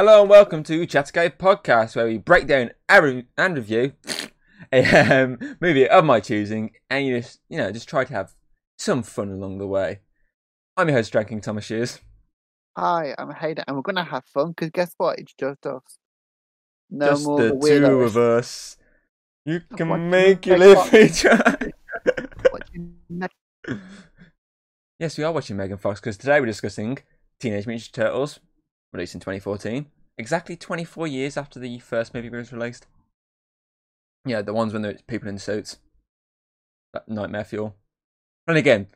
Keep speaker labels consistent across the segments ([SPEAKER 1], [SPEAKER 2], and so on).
[SPEAKER 1] Hello and welcome to Chatscape Podcast, where we break down and review a um, movie of my choosing, and you just you know just try to have some fun along the way. I'm your host, Drinking Thomas Shears.
[SPEAKER 2] Hi, I'm Hayden, and we're gonna have fun because guess what? It's just us. No
[SPEAKER 1] just
[SPEAKER 2] more
[SPEAKER 1] the two of us. You can make your live each other. Yes, we are watching Megan Fox because today we're discussing Teenage Mutant Turtles, released in 2014, exactly 24 years after the first movie was released. Yeah, the ones when there's people in suits. That nightmare fuel. And again,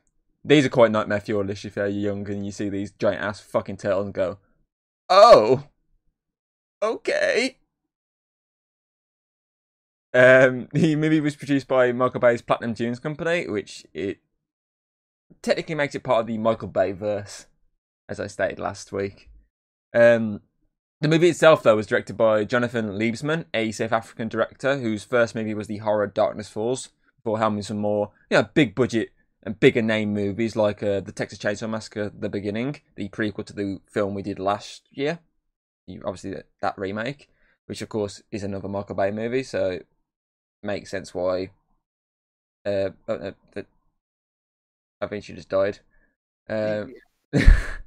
[SPEAKER 1] these are quite nightmare fuel-ish if you're young and you see these giant ass fucking turtles and go, oh, okay. Um, the movie was produced by Michael Bay's Platinum Dunes Company, which it technically makes it part of the Michael Bay verse, as I stated last week. Um, the movie itself, though, was directed by Jonathan Liebesman, a South African director whose first movie was the horror Darkness Falls, before helming some more, you know, big budget and bigger name movies like uh, the Texas Chainsaw Massacre: The Beginning, the prequel to the film we did last year. You- Obviously, that, that remake, which of course is another Michael Bay movie, so it makes sense why. Uh, uh, uh, that I think she just died. Um,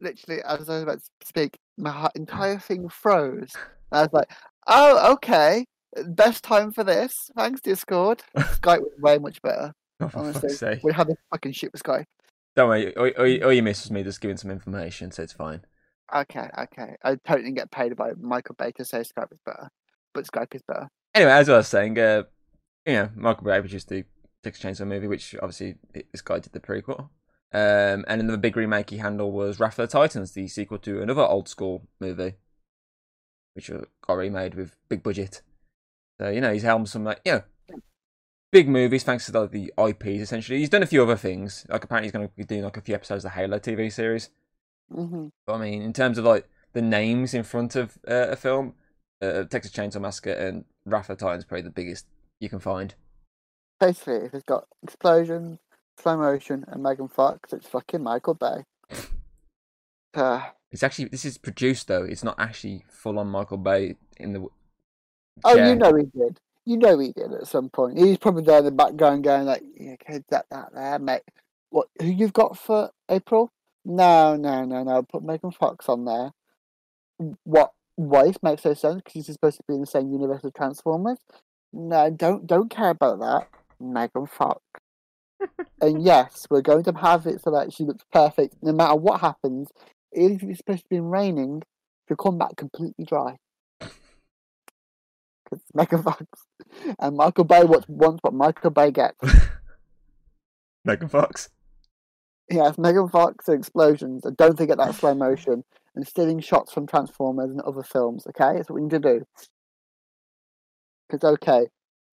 [SPEAKER 2] Literally, as I was about to speak, my entire thing froze. I was like, "Oh, okay, best time for this. Thanks, Discord. Skype was way much better.
[SPEAKER 1] oh,
[SPEAKER 2] Honestly, we had this fucking shit with Skype.
[SPEAKER 1] Don't worry, all, all, all you missed was me just giving some information, so it's fine.
[SPEAKER 2] Okay, okay. I totally get paid by Michael Bay to say Skype is better, but Skype is better.
[SPEAKER 1] Anyway, as I was saying, uh, you know, Michael Bay produced the Texas Chainsaw movie, which obviously this guy did the prequel. Um, and another big remake he handled was Wrath of the Titans, the sequel to another old school movie, which uh, got remade with big budget. So you know, he's helmed some like you know, big movies thanks to like, the IPs. Essentially, he's done a few other things. Like apparently, he's going to be doing like a few episodes of the Halo TV series.
[SPEAKER 2] hmm
[SPEAKER 1] But I mean, in terms of like the names in front of uh, a film, uh, Texas Chainsaw Massacre and Wrath of the Titans probably the biggest you can find.
[SPEAKER 2] Basically, if it's got explosions, slow motion, and Megan Fox, it's fucking Michael Bay. Uh,
[SPEAKER 1] It's actually this is produced though. It's not actually full on Michael Bay in the.
[SPEAKER 2] oh, you know he did. You know he did at some point. He's probably there in the background going like, "Yeah, okay, that that there, mate. What? Who you've got for April? No, no, no, no. Put Megan Fox on there. What? Wife makes no sense because he's supposed to be in the same universe as Transformers. No, don't don't care about that. Megan Fox. And yes, we're going to have it so that she looks perfect no matter what happens. Even if it's supposed to be raining, she'll come back completely dry. Because Megan Fox and Michael Bay wants, wants what Michael Bay gets.
[SPEAKER 1] Megan Fox.
[SPEAKER 2] Yes, Megan Fox and explosions. And don't forget that slow motion and stealing shots from Transformers and other films. Okay, that's what we need to do. Because okay,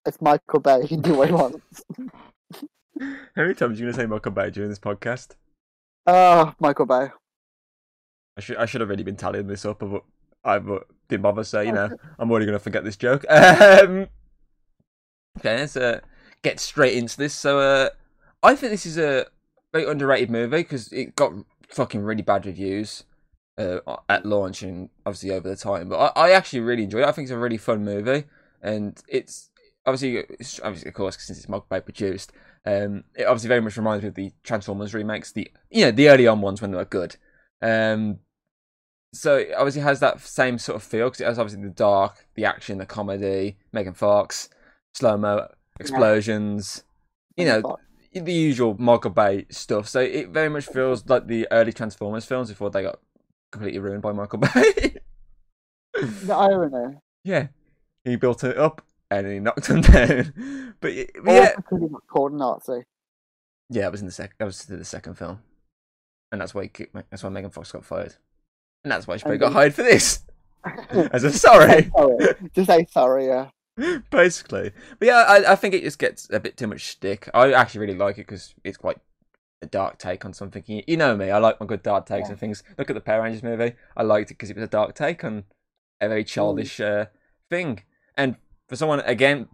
[SPEAKER 2] it's Michael Bay. He can do what he wants.
[SPEAKER 1] How many times are you going to say Michael Bay during this podcast?
[SPEAKER 2] Oh, Michael Bay.
[SPEAKER 1] I should I should have already been tallying this up, but I but didn't bother. So you know, I'm already going to forget this joke. Um, okay, let's uh, get straight into this. So uh, I think this is a very underrated movie because it got fucking really bad reviews uh, at launch and obviously over the time. But I, I actually really enjoyed it. I think it's a really fun movie, and it's obviously, it's obviously of course, since it's Michael Bay produced. Um, it obviously very much reminds me of the Transformers remakes, the you know the early on ones when they were good. Um, so it obviously has that same sort of feel because it has obviously the dark, the action, the comedy, Megan Fox, slow mo, explosions, you know,
[SPEAKER 2] Fox.
[SPEAKER 1] the usual Michael Bay stuff. So it very much feels like the early Transformers films before they got completely ruined by Michael Bay.
[SPEAKER 2] the irony.
[SPEAKER 1] yeah, he built it up and he knocked him down. But, but yeah,
[SPEAKER 2] because he called Nazi.
[SPEAKER 1] yeah, it was in the second. That was the second film, and that's why he that's why Megan Fox got fired, and that's why she probably got hired for this as a sorry.
[SPEAKER 2] sorry. Just say sorry, yeah.
[SPEAKER 1] basically. But yeah, I, I think it just gets a bit too much stick. I actually really like it because it's quite a dark take on something. You, know me, I like my good dark takes
[SPEAKER 2] Yeah.
[SPEAKER 1] and things. Look at the Power Rangers movie. I liked it because it was a dark take on a very childish uh, thing. And for someone, again,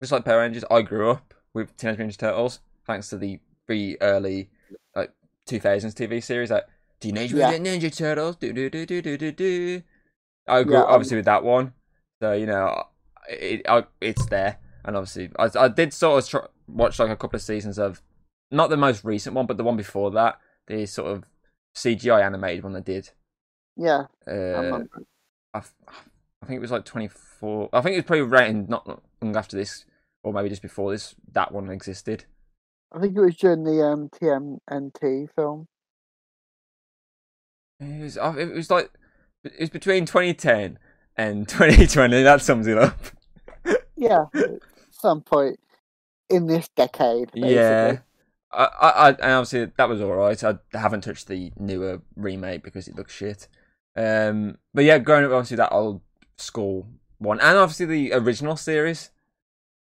[SPEAKER 1] just like Power Rangers, I grew up with Teenage Mutant Ninja Turtles thanks to the very early like 2000s TV series like Teenage
[SPEAKER 2] Yeah.
[SPEAKER 1] Mutant Ninja Turtles. Do do do do do do do. I agree,
[SPEAKER 2] Yeah, um,
[SPEAKER 1] obviously, with that one. So you know, it, I, it's there, and obviously, I, I did sort of try, watch like a couple of seasons of not the most recent one, but the one before that, the sort of CGI animated one they did.
[SPEAKER 2] Yeah, I
[SPEAKER 1] Uh. I, f- I think it was like twenty four. I think it was probably written not long after this, or maybe just before this. That one existed.
[SPEAKER 2] I think it was during the um, TMNT film.
[SPEAKER 1] It was, it was like it was between twenty ten and twenty twenty. That sums it up.
[SPEAKER 2] Yeah, at some point in this decade. Basically.
[SPEAKER 1] Yeah. I, I, I, and obviously that was alright. I haven't touched the newer remake because it looks shit. Um, but yeah, growing up, obviously that old school one, and obviously the original series,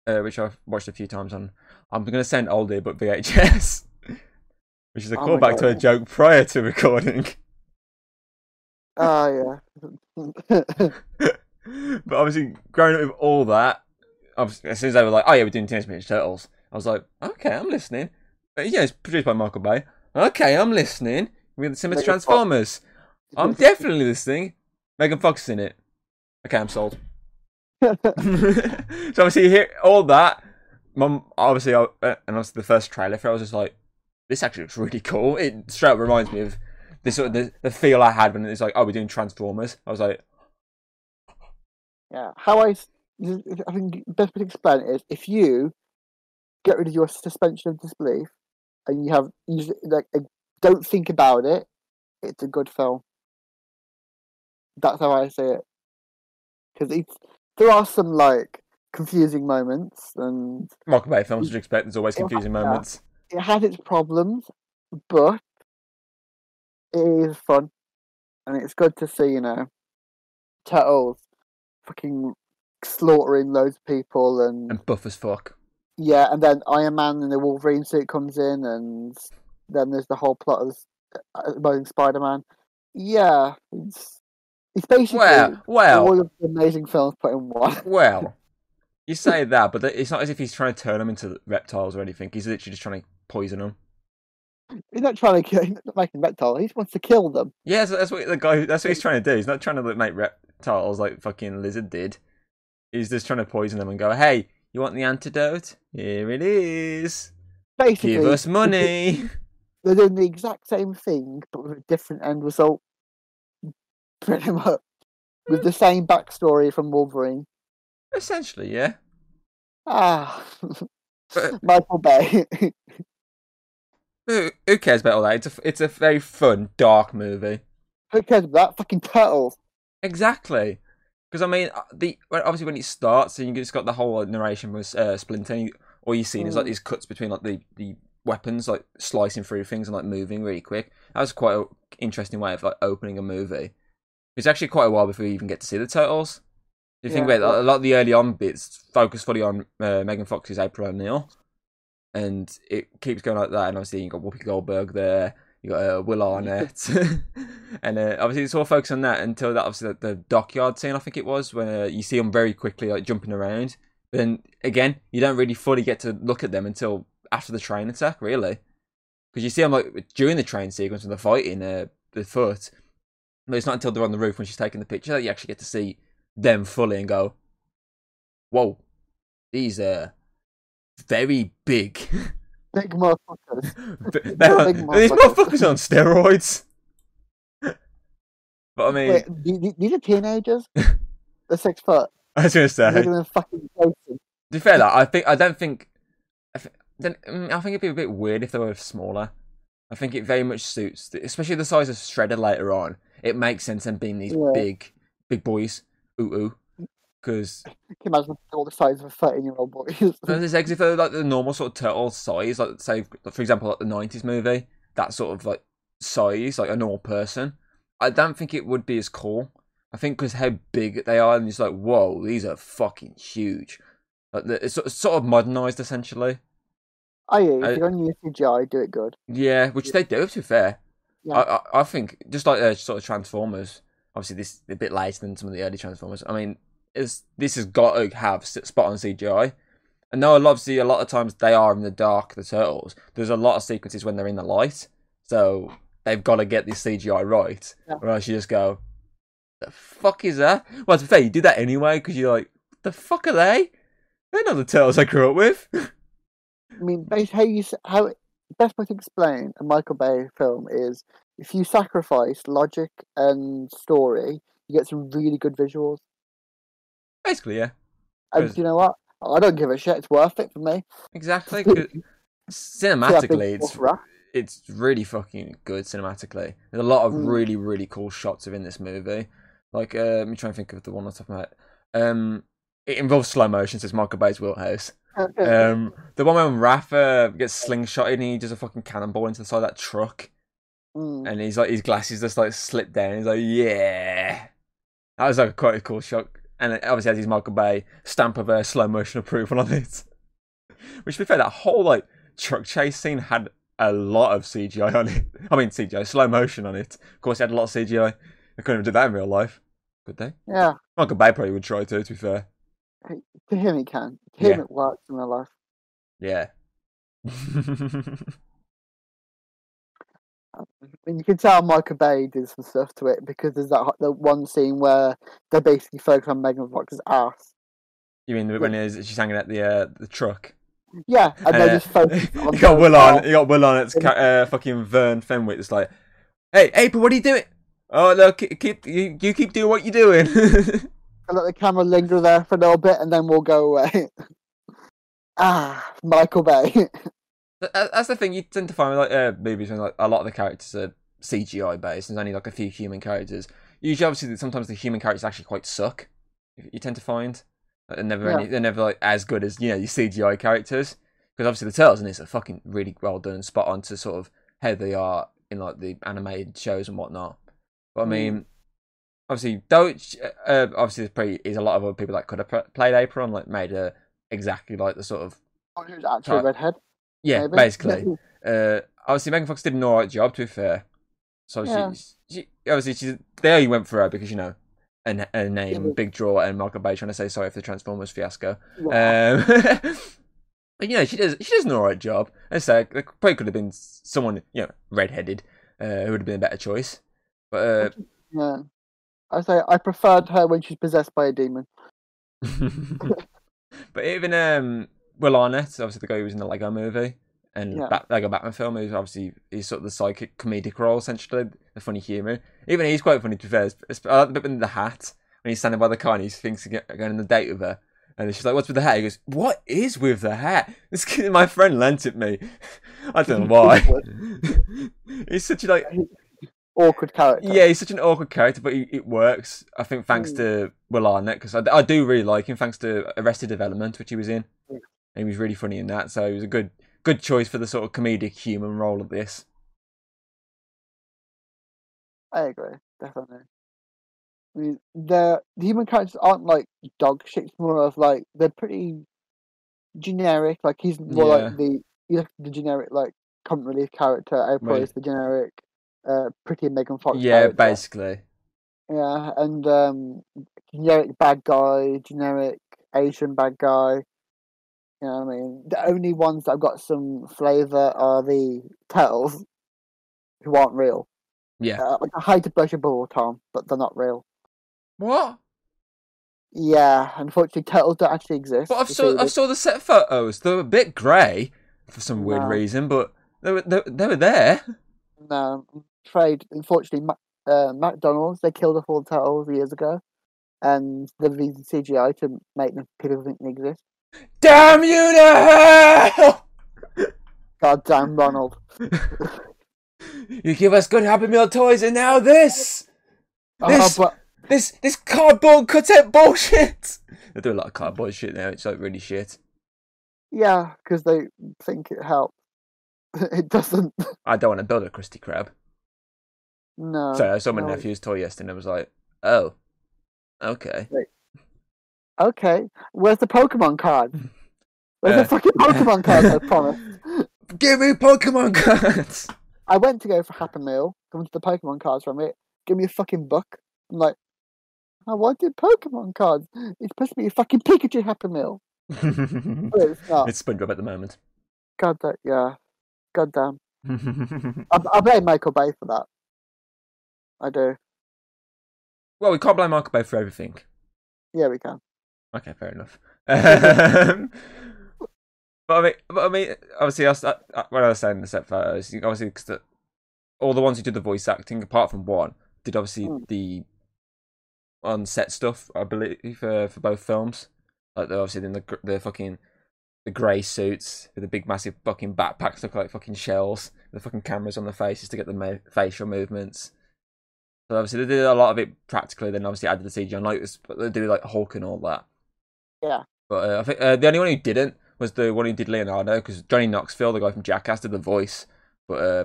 [SPEAKER 1] uh, which I've watched a few times on. I'm gonna send oldie but VHS, which is a
[SPEAKER 2] Oh
[SPEAKER 1] callback to a joke prior to recording.
[SPEAKER 2] Oh yeah.
[SPEAKER 1] but obviously, growing up with all that, obviously, as soon as they were like, "Oh yeah, we're doing Teenage Mutant Turtles," I was like, "Okay, I'm listening." But yeah, it's produced by Michael Bay. Okay, I'm listening. We're the similar
[SPEAKER 2] Megan Fox.
[SPEAKER 1] Transformers. I'm definitely listening. Megan Fox is in it. Okay, I'm sold. so obviously, you hear all that. Mum, obviously, I, uh, and obviously the first trailer for it, I was just like, "This actually looks really cool." It straight up reminds me of the sort of the, the feel I had when it's like, "Oh, we're doing Transformers." I was like,
[SPEAKER 2] yeah. How I, I think best way to explain it is if you get rid of your suspension of disbelief and you have you like uh, don't think about it, it's a good film. That's how I say it. Because it's there are some like confusing moments and
[SPEAKER 1] Michael Bay films, as you expect, there's always confusing moments.
[SPEAKER 2] it has its problems, but it is fun, and it's good to see you know turtles fucking slaughtering loads of people, and
[SPEAKER 1] And buff as fuck.
[SPEAKER 2] yeah, and then Iron Man in the Wolverine suit comes in, and then there's the whole plot of uh, Amazing Spider-Man. Yeah, it's it's basically
[SPEAKER 1] Well, well,
[SPEAKER 2] all of the amazing films put in one.
[SPEAKER 1] well. You say that, but it's not as if he's trying to turn them into reptiles or anything. He's literally just trying to poison them.
[SPEAKER 2] He's not trying to kill, he's not making reptile. He just wants to kill them.
[SPEAKER 1] Yeah, so that's what the guy. That's what he's trying to do. He's not trying to make reptiles like fucking lizard did. He's just trying to poison them and go, "Hey, you want the antidote? Here it is.
[SPEAKER 2] Basically,
[SPEAKER 1] Give us money."
[SPEAKER 2] they're doing the exact same thing but with a different end result pretty much with the same backstory from wolverine
[SPEAKER 1] Essentially, yeah.
[SPEAKER 2] ah
[SPEAKER 1] But
[SPEAKER 2] michael bay
[SPEAKER 1] who, who cares about all that? It's a it's a very fun, dark movie.
[SPEAKER 2] who cares about that fucking turtles
[SPEAKER 1] Exactly. Because I mean, uh, the obviously when it starts, and you just got the whole narration with uh, Splinter. and you- All you see is like
[SPEAKER 2] Mm.
[SPEAKER 1] these cuts between like the, the weapons, like slicing through things and like moving really quick. That was quite an interesting way of like opening a movie. It's actually quite a while before you even get to see the turtles. If You think
[SPEAKER 2] Yeah,
[SPEAKER 1] about it, a lot of the early on bits focus fully on uh, Megan Fox's April O'Neil, and it keeps going like that. And obviously you got Whoopi Goldberg there, you got uh, Will Arnett, and uh, obviously it's all focused on that until that obviously the, the dockyard scene I think it was when uh, you see them very quickly like jumping around. But then again, you don't really fully get to look at them until after the train attack, really, because you see them like during the train sequence when they're fighting uh, the foot. But it's not until they're on the roof when she's taking the picture that you actually get to see them fully and go, "Whoa, these are very big."
[SPEAKER 2] big motherfuckers Big
[SPEAKER 1] they're- these
[SPEAKER 2] motherfuckers.
[SPEAKER 1] motherfuckers on steroids. But I mean,
[SPEAKER 2] Wait, the- the- these are teenagers they're six foot
[SPEAKER 1] I was gonna say,
[SPEAKER 2] they're
[SPEAKER 1] to
[SPEAKER 2] fucking racing.
[SPEAKER 1] be fair, that I think I don't think, I, th- mm, I think it'd be a bit weird if they were smaller. I think it very much suits, the- especially the size of Shredder later on. It makes sense them being these
[SPEAKER 2] Yeah.
[SPEAKER 1] big, big boys. Ooh ooh, because
[SPEAKER 2] Can you imagine all the size of a 13 year old boy
[SPEAKER 1] there's eggs if they're like the normal sort of turtle size, like say for example like the '90s movie, that sort of like size, like a normal person. I don't think it would be as cool. I think because how big they are, and it's like, whoa, these are fucking huge. Like the, it's sort of- modernized essentially.
[SPEAKER 2] oh yeah
[SPEAKER 1] I-
[SPEAKER 2] if you're use CGI do it good
[SPEAKER 1] Yeah, which they do. To be fair,
[SPEAKER 2] Yeah.
[SPEAKER 1] I, I think just like uh, sort of Transformers. Obviously, this a bit later than some of the early Transformers. I mean, is this has got to have spot on CGI. And now, obviously, a lot of times they are in the dark. The turtles. There's a lot of sequences when they're in the light, so they've got to get this CGI right,
[SPEAKER 2] Yeah.
[SPEAKER 1] or else you just go, The fuck is that? Well, to be fair, you do that anyway because you're like, the fuck are they? They're not the turtles I grew up with.
[SPEAKER 2] I mean, basically, how you s- best way to explain a Michael Bay film is if you sacrifice logic and story, you get some really good visuals.
[SPEAKER 1] Basically, yeah,
[SPEAKER 2] And you know what? I don't give a shit. It's worth it for me.
[SPEAKER 1] Exactly. Cinematically, it's it's really fucking good cinematically. There's a lot of
[SPEAKER 2] Mm.
[SPEAKER 1] really really cool shots in this movie. Like, uh, let me try and think of the one on top of my head. Um, it involves slow motion, so it's Michael Bay's wheelhouse. Um, the one when Rafa gets slingshotted and he does a fucking cannonball into the side of that truck,
[SPEAKER 2] Mm.
[SPEAKER 1] and he's like his glasses just like slip down. He's like, yeah, that was like quite a cool shot. And it obviously has his Michael Bay stamp of a slow motion approval on it. Which, to be fair, that whole like truck chase scene had a lot of CGI on it. I mean, CGI slow motion on it. Of course, it had a lot of CGI. I couldn't have did that in real life, could they?
[SPEAKER 2] Yeah,
[SPEAKER 1] Michael Bay probably would try to. To be fair,
[SPEAKER 2] to him he can. To him
[SPEAKER 1] Yeah.
[SPEAKER 2] it works in real life.
[SPEAKER 1] yeah.
[SPEAKER 2] I mean, you can tell Michael Bay did some stuff to it because there's that the one scene where they basically focus on Megan Fox's ass.
[SPEAKER 1] you mean when is she's hanging at the uh, the truck?
[SPEAKER 2] Yeah, and they
[SPEAKER 1] Uh,
[SPEAKER 2] just focus on.
[SPEAKER 1] you got Will on. You got Will on. It's uh, fucking Vern Fenwick. It's like, hey, April, what are you doing? Oh, look, keep you, you keep doing what you're doing.
[SPEAKER 2] and let the camera linger there for a little bit, and then we'll go away. ah, Michael Bay.
[SPEAKER 1] That- that- That's the thing you tend to find with like uh, movies when like a lot of the characters are CGI based. There's only like a few human characters. Usually, obviously, sometimes the human characters actually quite suck. You tend to find Like, they're never
[SPEAKER 2] Yeah.
[SPEAKER 1] any, they're never like as good as you know your CGI characters because obviously the turtles in this are fucking really well done and spot on to sort of how they are in like the animated shows and whatnot. But I
[SPEAKER 2] Mm.
[SPEAKER 1] mean, obviously, though, uh, obviously, there's probably is a lot of other people that could have pl- played April, like made her exactly like the sort of
[SPEAKER 2] Who's actually a redhead?
[SPEAKER 1] yeah,
[SPEAKER 2] maybe?
[SPEAKER 1] basically. uh, obviously Megan Fox did an alright job to be fair. So
[SPEAKER 2] Yeah.
[SPEAKER 1] she, she obviously she they only went for her because you know a, a name,
[SPEAKER 2] but-
[SPEAKER 1] big draw, and Michael Bay trying to say sorry for the Transformers fiasco.
[SPEAKER 2] Yeah.
[SPEAKER 1] Um, but you know she does she does an alright job. I say, there probably could have been someone you know redheaded uh, who would have been a better choice. But uh,
[SPEAKER 2] yeah. I say I preferred her when she's possessed by a demon.
[SPEAKER 1] but even um, Will Arnett, obviously the guy who was in the Lego movie and
[SPEAKER 2] Yeah.
[SPEAKER 1] Bat- Lego Batman film, is obviously he's sort of the psychic comedic role essentially, the funny humour. Even he's quite funny to be fair. I like the bit in the hat when he's standing by the car and he thinks he's going on the date with her. And she's like, "What's with the hat?" He goes, "What is with the hat?" This kid, my friend lent it me. I don't know why. he's such a like,
[SPEAKER 2] Awkward character.
[SPEAKER 1] yeah, he's such an awkward character, but he, it works. I think thanks
[SPEAKER 2] Mm.
[SPEAKER 1] to Will Arnett because I, I do really like him. Thanks to Arrested Development, which he was in,
[SPEAKER 2] Yeah.
[SPEAKER 1] and he was really funny in that. So he was a good good choice for the sort of comedic human role of this.
[SPEAKER 2] I agree, definitely. I mean, the the human characters aren't like dog shit. More of like they're pretty generic. Like he's more
[SPEAKER 1] Yeah.
[SPEAKER 2] like the he's like the generic like comic relief character. April
[SPEAKER 1] Right.
[SPEAKER 2] is the generic uh pretty Megan Fox.
[SPEAKER 1] yeah,
[SPEAKER 2] character.
[SPEAKER 1] basically.
[SPEAKER 2] Yeah, and um, generic bad guy, generic Asian bad guy. You know what I mean? The only ones that have got some flavour are the turtles, who aren't real.
[SPEAKER 1] Yeah.
[SPEAKER 2] Uh, like, I hate to brush a bubble, Tom, but they're not real.
[SPEAKER 1] What?
[SPEAKER 2] Yeah, unfortunately, turtles don't actually exist.
[SPEAKER 1] But I've saw I saw the set photos. They were a bit grey for some weird
[SPEAKER 2] No.
[SPEAKER 1] reason, but they were they, they were there.
[SPEAKER 2] No, I'm afraid, unfortunately, uh, McDonald's they killed off all the turtles years ago, and they've used CGI to make them people think they exist.
[SPEAKER 1] Damn you to hell!
[SPEAKER 2] God damn, Ronald.
[SPEAKER 1] you give us good Happy Meal toys, and now this. This-
[SPEAKER 2] Oh, but
[SPEAKER 1] This this cardboard cutout bullshit. They do a lot of cardboard shit now. It's like really shit.
[SPEAKER 2] yeah, because they think it helps. it doesn't.
[SPEAKER 1] I don't want to build a Krusty Krab.
[SPEAKER 2] No.
[SPEAKER 1] Sorry, I saw my
[SPEAKER 2] no.
[SPEAKER 1] nephew's toy yesterday and I was like, oh, okay.
[SPEAKER 2] Okay, where's the Pokemon card? Where's
[SPEAKER 1] Uh,
[SPEAKER 2] the fucking Pokemon card I promised?
[SPEAKER 1] Give me Pokemon cards.
[SPEAKER 2] I went to go for Happy Meal, come to the Pokemon cards from it. Give me a fucking book. I'm like, I wanted Pokemon cards. It's supposed to be a fucking Pikachu Happy Meal. But it's not.
[SPEAKER 1] it's SpongeBob at the moment.
[SPEAKER 2] God that, yeah. God damn. I, I blame Michael Bay for that. I do.
[SPEAKER 1] Well, we can't blame Michael Bay for everything.
[SPEAKER 2] Yeah, we can.
[SPEAKER 1] Okay, fair enough. Um, but I mean, but I mean, obviously, I was, I, when I was saying the set photos, obviously, because the, all the ones who did the voice acting, apart from one, did obviously
[SPEAKER 2] Hmm.
[SPEAKER 1] the on set stuff. I believe for for both films, like they're obviously in the the fucking the grey suits with the big massive fucking backpacks look like fucking shells. The fucking cameras on the faces to get the mo- facial movements. So obviously they did a lot of it practically. Then obviously added the CGI. and Like this, but they do like Hulk and all that.
[SPEAKER 2] Yeah.
[SPEAKER 1] But uh, I think uh, the only one who didn't was the one who did Leonardo because Johnny Knoxville, the guy from Jackass, did the voice. But uh,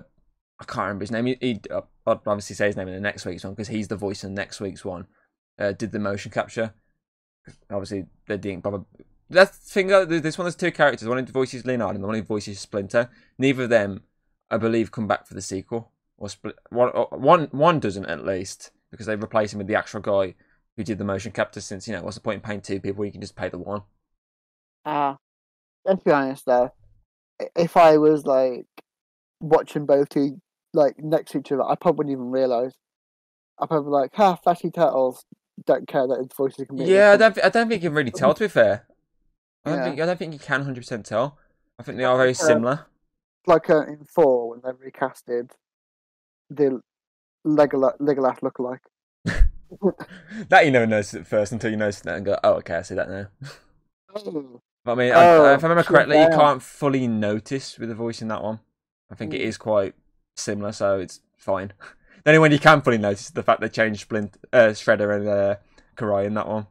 [SPEAKER 1] I can't remember his name. He, he uh, I'll obviously say his name in the next week's one because he's the voice in next week's one. Uh, did the motion capture. Obviously, they didn't bother. That's the thing. though, This one has two characters. One who voices Leonardo and the one who voices Splinter. Neither of them, I believe, come back for the sequel. Or split, one, or- one, one doesn't at least because they replace him with the actual guy who did the motion capture. Since you know, what's the point in paying two people? You can just pay the one.
[SPEAKER 2] Ah, let's be honest though. If I was like watching both two like next to each other, I probably wouldn't even realise. I'd probably be like, "Ha, flashy turtles." Don't care that his voices are completely
[SPEAKER 1] Yeah, I don't. I don't think you can really tell. To be fair, I don't
[SPEAKER 2] Yeah.
[SPEAKER 1] think. I don't think you can hundred percent tell. I think they are very
[SPEAKER 2] Uh,
[SPEAKER 1] similar.
[SPEAKER 2] like uh, in four when they recasted the Legolas, Legolas lookalike.
[SPEAKER 1] that you never notice at first until you notice that and go, "Oh, okay, I see that now."
[SPEAKER 2] Oh,
[SPEAKER 1] But I mean, I-
[SPEAKER 2] Oh,
[SPEAKER 1] if I remember correctly, you can't fully notice with the voice in that one. I think it
[SPEAKER 2] Mm.
[SPEAKER 1] is quite similar, so it's fine. the only one you can fully notice is the fact they changed Splint, uh, Shredder and uh, Karai in that one.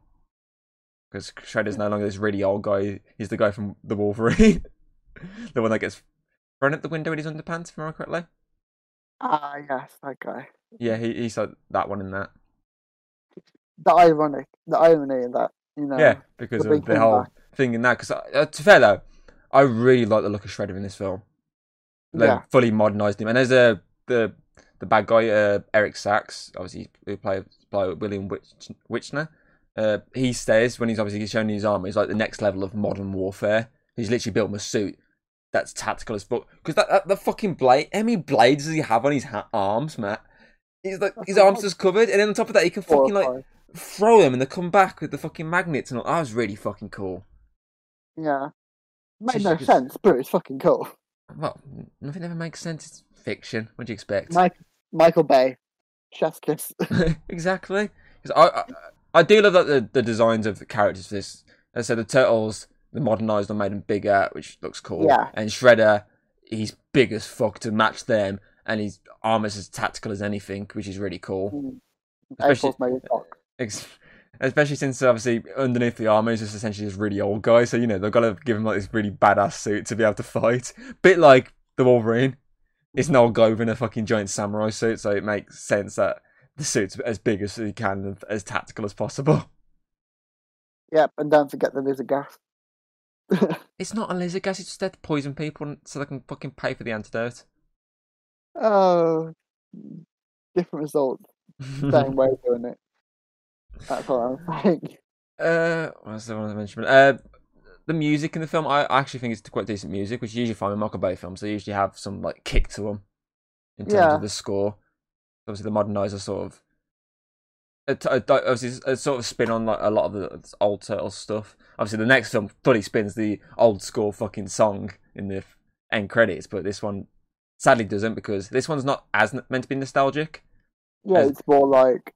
[SPEAKER 1] Because Shredder's no longer this really old guy. He's the guy from the Wolverine. the one that gets thrown at the window in his underpants, if I remember correctly.
[SPEAKER 2] ah, yes, that guy.
[SPEAKER 1] Yeah, he, he's like that one in that.
[SPEAKER 2] The ironic, the irony in that, you know.
[SPEAKER 1] Yeah, because
[SPEAKER 2] the
[SPEAKER 1] of the whole
[SPEAKER 2] comeback.
[SPEAKER 1] thing in that. Because uh, to fair though, I really like the look of Shredder in this film. They
[SPEAKER 2] Yeah.
[SPEAKER 1] fully modernized him, and there's a the the bad guy uh, Eric Sacks, obviously who played play William Witch, Witchner. Uh, he says when he's obviously showing his armor, he's like the next level of modern warfare. He's literally built him a suit that's tactical as fuck. Because that, that the fucking blade, how many blades does he have on his ha- arms, Matt? He's like his arms just covered, and then on top of that, he can fucking like throw them and they come back with the fucking magnets and all. That was really fucking cool.
[SPEAKER 2] Yeah. Made no sense, but it's fucking cool.
[SPEAKER 1] Well, nothing ever makes sense. It's fiction. What do you expect?
[SPEAKER 2] Mike, Michael Bay, chef's kiss.
[SPEAKER 1] exactly. 'Cause I, I I do love that the, the designs of the characters for this. As I said, the turtles, the modernized one made them bigger, which looks cool.
[SPEAKER 2] Yeah.
[SPEAKER 1] And Shredder, he's big as fuck to match them, and his armor's as tactical as anything, which is really cool.
[SPEAKER 2] Mm.
[SPEAKER 1] Especially-. Ex- Especially since obviously underneath the armor is just essentially this really old guy, so you know they've got to give him like this really badass suit to be able to fight. Bit like the Wolverine, it's an old guy within a fucking giant samurai suit, so it makes sense that the suit's as big as he can and as tactical as possible.
[SPEAKER 2] Yep, and don't forget the lizard gas.
[SPEAKER 1] It's not a lizard gas; it's just there to poison people so they can fucking pay for the antidote.
[SPEAKER 2] oh, different result. Same way of doing it. That's all I'm saying.
[SPEAKER 1] Uh, what's the one I mentioned? Uh, the music in the film, I actually think it's quite decent music, which you usually find in Michael Bay films. They usually have some like kick to them in terms
[SPEAKER 2] Yeah.
[SPEAKER 1] of the score. Obviously, the modernizer sort of, a, a, obviously, a sort of spin on like a lot of the old turtle stuff. Obviously, the next film fully spins the old school fucking song in the end credits, but this one sadly doesn't because this one's not as meant to be nostalgic.
[SPEAKER 2] Yeah,
[SPEAKER 1] As-
[SPEAKER 2] it's more like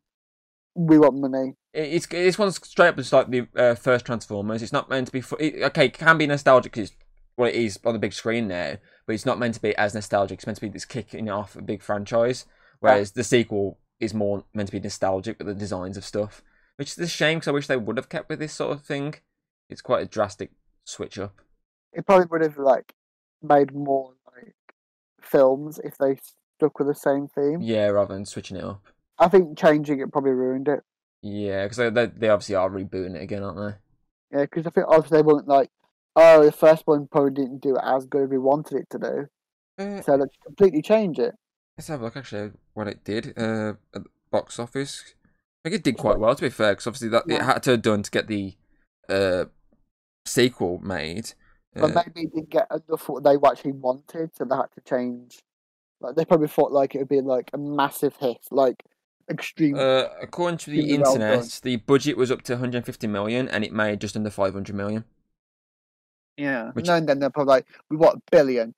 [SPEAKER 2] we want money.
[SPEAKER 1] It- It's this one's straight up just like the uh, first Transformers. It's not meant to be. Fu- it, okay, it can be nostalgic because well, it is on the big screen now, but it's not meant to be as nostalgic. It's meant to be this kicking off a big franchise, whereas the sequel is more meant to be nostalgic with the designs of stuff, which is a shame because I wish they would have kept with this sort of thing. It's quite a drastic switch up.
[SPEAKER 2] It probably would have like made more like films if they stuck with the same theme.
[SPEAKER 1] Yeah, rather than switching it up.
[SPEAKER 2] I think changing it probably ruined it.
[SPEAKER 1] Yeah, because they, they they obviously are rebooting it again, aren't they?
[SPEAKER 2] Yeah, because I think obviously they weren't like, oh, the first one probably didn't do as good as we wanted it to do,
[SPEAKER 1] Uh,
[SPEAKER 2] so let's completely change it.
[SPEAKER 1] Let's have a look actually what it did uh, at the box office. I think it did quite well to be fair, because obviously that it had to have done to get the uh, sequel made.
[SPEAKER 2] But
[SPEAKER 1] Uh,
[SPEAKER 2] maybe it didn't get enough what they actually wanted, so they had to change. Like they probably thought like it would be like a massive hit, like extreme.
[SPEAKER 1] Uh, according to the
[SPEAKER 2] Really well
[SPEAKER 1] internet, the budget was up to 150 million, and it made just under 500 million.
[SPEAKER 2] yeah,
[SPEAKER 1] which-
[SPEAKER 2] no, and then they're probably like, we want a billion.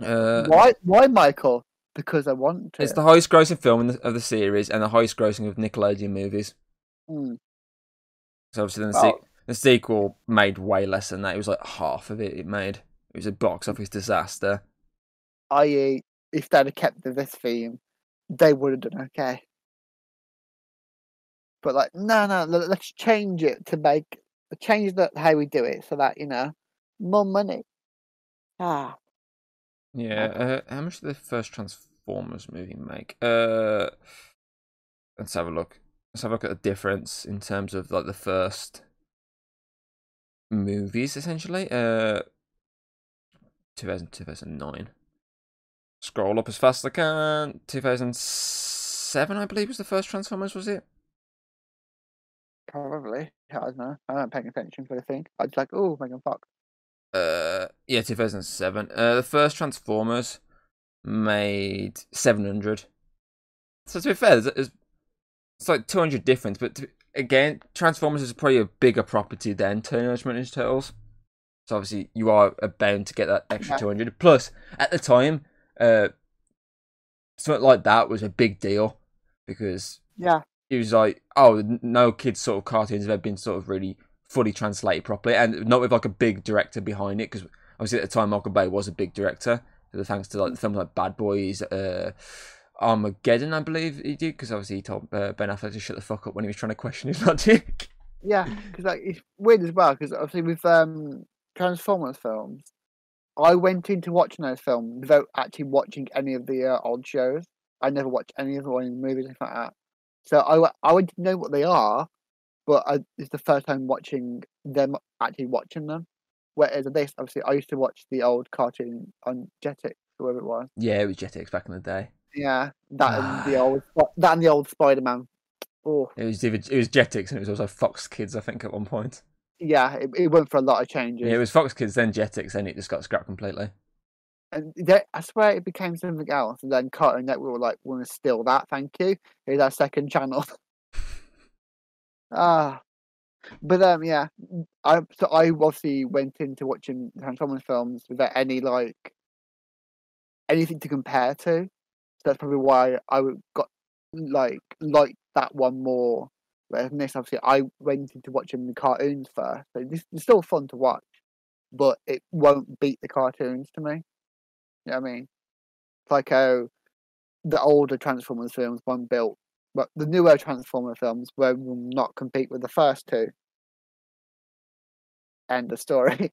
[SPEAKER 1] Uh,
[SPEAKER 2] why? Why, Michael? Because I want to.
[SPEAKER 1] It's the highest grossing film in the, of the series and the highest grossing of Nickelodeon movies.
[SPEAKER 2] Mm.
[SPEAKER 1] So obviously, then the,
[SPEAKER 2] Well-
[SPEAKER 1] se- the sequel made way less than that. It was like half of it. It made. It was a box office disaster.
[SPEAKER 2] I.e., if they'd have kept the this theme, they would have done okay. But like, no, no, let- let's change it to make change that how we do it so that you know more money. Ah,
[SPEAKER 1] Yeah. Uh, how much did the first Transformers movie make? Uh, let's have a look. Let's have a look at the difference in terms of like the first movies, essentially. Uh, 2000, 2009. Scroll up as fast as I can. 2007, I believe, was the first Transformers, was it?
[SPEAKER 2] probably. I don't know. I'm not paying attention for the thing. I was like, oh, Megan Fox.
[SPEAKER 1] Uh, yeah, 2007. Uh, the first Transformers made 700. So to be fair, there's, there's- it's like 200 difference, but to, again, Transformers is probably a bigger property than Teenage Mutant Ninja Turtles. So obviously, you are bound to get that extra
[SPEAKER 2] Yeah.
[SPEAKER 1] 200. Plus, at the time, uh, something like that was a big deal because
[SPEAKER 2] Yeah,
[SPEAKER 1] it was like, oh, no kids' sort of cartoons have ever been sort of really fully translated properly, and not with like a big director behind it. Because obviously at the time, Michael Bay was a big director, thanks to like films like Bad Boys, uh, Armageddon, I believe he did. Because obviously he told uh, Ben Affleck to shut the fuck up when he was trying to question his logic.
[SPEAKER 2] yeah. Because like it's weird as well. Because obviously with um Transformers films, I went into watching those films without actually watching any of the uh, old shows. I never watched any of the the movies, like that. So I I wouldn't know what they are, but I, it's the first time watching them actually watching them. Whereas this, obviously, I used to watch the old cartoon on Jetix, whoever it was.
[SPEAKER 1] yeah, it was Jetix back in the day.
[SPEAKER 2] Yeah, that and the old that and the old Spider Man. Oh,
[SPEAKER 1] It was it was Jetix, and it was also Fox Kids, I think, at one point.
[SPEAKER 2] yeah, it, it went for a lot of changes.
[SPEAKER 1] Yeah, it was Fox Kids, then Jetix, then it just got scrapped completely.
[SPEAKER 2] and they, I swear it became something else. And then Cartoon Network were like, "We want to steal that, thank you. Here's our second channel." ah, but um, yeah, I so I obviously went into watching Transformers films without any like anything to compare to. So that's probably why I would- got like liked that one more. Whereas this, obviously, I went into watching the cartoons first. So this is still fun to watch, but it won't beat the cartoons to me. You know what I mean? It's like how the older Transformers films weren't built, but the newer Transformer films will not compete with the first two. End of story.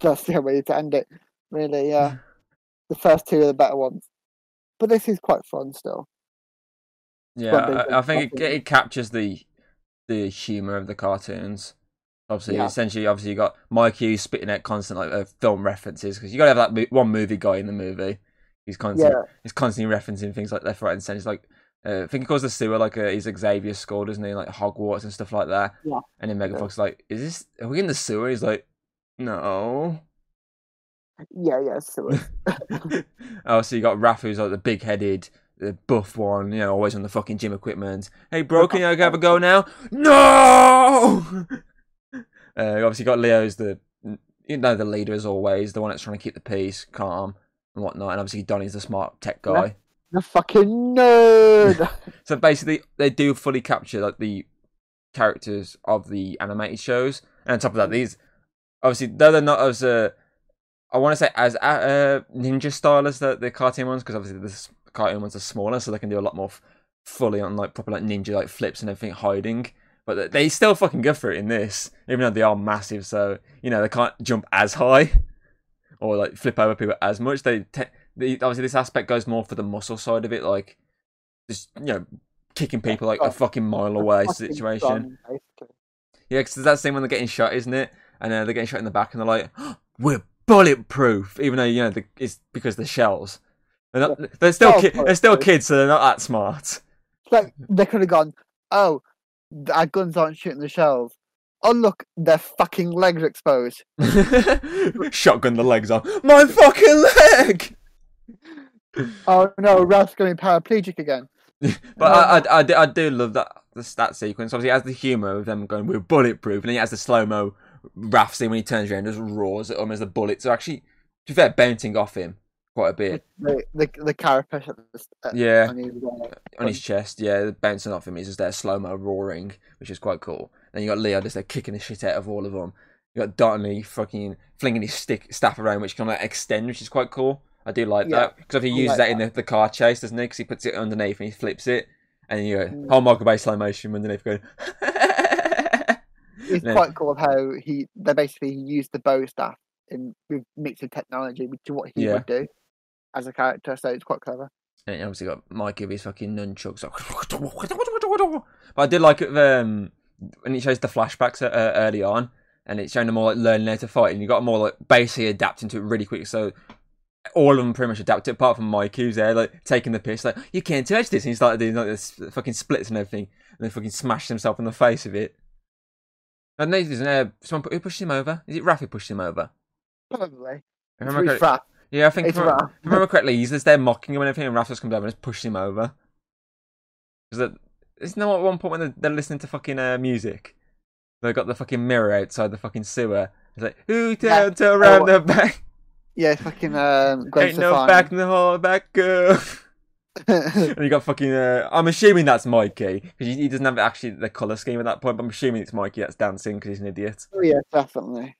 [SPEAKER 2] That's the way to end it. Really, yeah. the first two are the better ones. But this is quite fun still.
[SPEAKER 1] Yeah, I, I think it, it captures the the humor of the cartoons. Obviously,
[SPEAKER 2] Yeah.
[SPEAKER 1] essentially, obviously, you got Mikey spitting out constant like uh, film references because you got to have that mo- one movie guy in the movie. He's constantly
[SPEAKER 2] Yeah,
[SPEAKER 1] he's constantly referencing things like left, right, and centre. He's like, uh, I think he calls the sewer like uh, he's Xavier School, doesn't he? Like Hogwarts and stuff like that.
[SPEAKER 2] Yeah.
[SPEAKER 1] And then Megan
[SPEAKER 2] Yeah.
[SPEAKER 1] Fox is like, "Is this? Are we in the sewer?" He's like, "No."
[SPEAKER 2] yeah, yeah. So
[SPEAKER 1] oh, so you got Raph, who's like the big-headed, the buff one, you know, always on the fucking gym equipment. Hey, bro, can you have a go now? No. Uh, obviously, got Leo's the, you know, the leader as always, the one that's trying to keep the peace, calm, and whatnot. And obviously, Donnie's the smart tech guy.
[SPEAKER 2] The fucking nerd.
[SPEAKER 1] So basically, they do fully capture like the characters of the animated shows, and on top of that, these obviously though they're not as uh, I want to say as uh, uh, ninja style as the the cartoon ones, because obviously the cartoon ones are smaller, so they can do a lot more f- fully on like proper like ninja like flips and everything hiding. But they- they still fucking go for it in this, even though they are massive. So you know they can't jump as high or like flip over people as much. They te- the, obviously this aspect goes more for the muscle side of it, like just you know kicking people like a
[SPEAKER 2] Oh,
[SPEAKER 1] fucking mile away situation. Yeah, because that scene when they're getting shot, isn't it? And uh, they're getting shot in the back, and they're like, "We're bulletproof," even though you know the, it's because the shells. They're, not, they're still
[SPEAKER 2] Oh,
[SPEAKER 1] ki- they're still kids, so they're not that smart.
[SPEAKER 2] Like they could have gone, oh, our guns aren't shooting the shells. Oh look, their fucking legs are exposed.
[SPEAKER 1] Shotgun the legs off. My fucking leg.
[SPEAKER 2] Oh no, Raph's going paraplegic again.
[SPEAKER 1] but I, I, I, do, I do love that the stat sequence. Obviously, it has the humor of them going, "We're bulletproof," and then it has the slow mo Raph scene when he turns around and just roars at him as the bullets are actually, to be fair, bouncing off him quite a bit.
[SPEAKER 2] The the, the carapace at
[SPEAKER 1] Yeah,
[SPEAKER 2] on his, uh,
[SPEAKER 1] on his chest, yeah, bouncing off him. He's just there slow mo roaring, which is quite cool. Then you got Leo just there kicking the shit out of all of them. You got Dartley fucking flinging his stick staff around, which can like extend, which is quite cool. I do like
[SPEAKER 2] Yeah,
[SPEAKER 1] that because if he
[SPEAKER 2] I
[SPEAKER 1] uses
[SPEAKER 2] like
[SPEAKER 1] that in the, the car chase, doesn't he? Because he puts it underneath and he flips it, and you go,
[SPEAKER 2] Mm.
[SPEAKER 1] whole Michael Bay slow motion underneath going.
[SPEAKER 2] it's
[SPEAKER 1] Yeah.
[SPEAKER 2] quite cool how he they basically used the bow staff in with mixed with technology, which is what he
[SPEAKER 1] Yeah.
[SPEAKER 2] would do as a character. So it's quite clever.
[SPEAKER 1] And you obviously got Mikey with his fucking nunchucks. Like, but I did like it um, when it shows the flashbacks uh, early on, and it's showing them all like learning how to fight, and you got them all like basically adapting to it really quick. So all of them pretty much adapted, apart from Mikey who's there like taking the piss, like you can't touch this, and he started doing like this fucking splits and everything, and then fucking smashed himself in the face with it. And then there's uh, someone who pushed him over. Is it Rafi pushed him over?
[SPEAKER 2] Probably.
[SPEAKER 1] If I
[SPEAKER 2] It's
[SPEAKER 1] remember
[SPEAKER 2] really
[SPEAKER 1] correct-
[SPEAKER 2] fat.
[SPEAKER 1] Yeah, I think
[SPEAKER 2] It's
[SPEAKER 1] if I-
[SPEAKER 2] Raph.
[SPEAKER 1] if I remember correctly, he's just there mocking him and everything, and Raph just comes over and just pushes him over. Because isn't there at one point when they're, they're listening to fucking uh, music? They got the fucking mirror outside the fucking sewer. It's like, who
[SPEAKER 2] Yeah.
[SPEAKER 1] down to around
[SPEAKER 2] Oh,
[SPEAKER 1] the back?
[SPEAKER 2] Yeah, fucking um, Gwen
[SPEAKER 1] Ain't no back in the hall, back girl. and you got fucking. Uh, I'm assuming that's Mikey because he, he doesn't have actually the color scheme at that point. But I'm assuming it's Mikey that's dancing because he's an idiot.
[SPEAKER 2] oh yeah, definitely.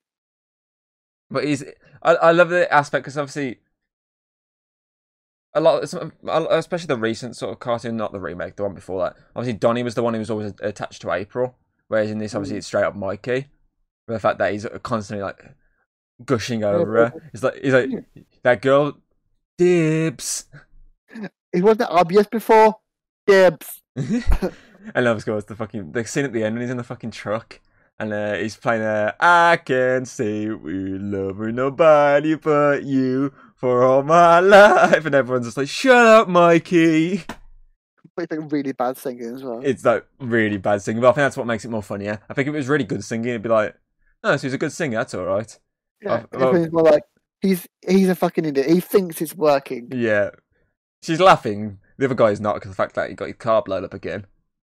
[SPEAKER 1] But he's, I, I love the aspect because obviously, a lot, especially the recent sort of cartoon, not the remake, the one before that. Obviously, Donnie was the one who was always attached to April, whereas in this, obviously,
[SPEAKER 2] Mm.
[SPEAKER 1] it's straight up Mikey. With the fact that he's constantly like gushing over her. He's like, he's like that girl, dibs.
[SPEAKER 2] It wasn't obvious before. Dibs.
[SPEAKER 1] and of course, the fucking the scene at the end when he's in the fucking truck. And uh, he's playing uh, I can say we love her nobody but you for all my life and everyone's just like shut up Mikey
[SPEAKER 2] But it's like really bad singing as well.
[SPEAKER 1] it's like really bad singing but I think that's what makes it more funnier I think if it was really good singing it'd be like oh so he's a good singer that's alright
[SPEAKER 2] yeah,
[SPEAKER 1] I've- well-
[SPEAKER 2] it's more like he's he's a fucking idiot. He thinks it's working.
[SPEAKER 1] yeah she's laughing the other guy's not because the fact that he got his car blown up again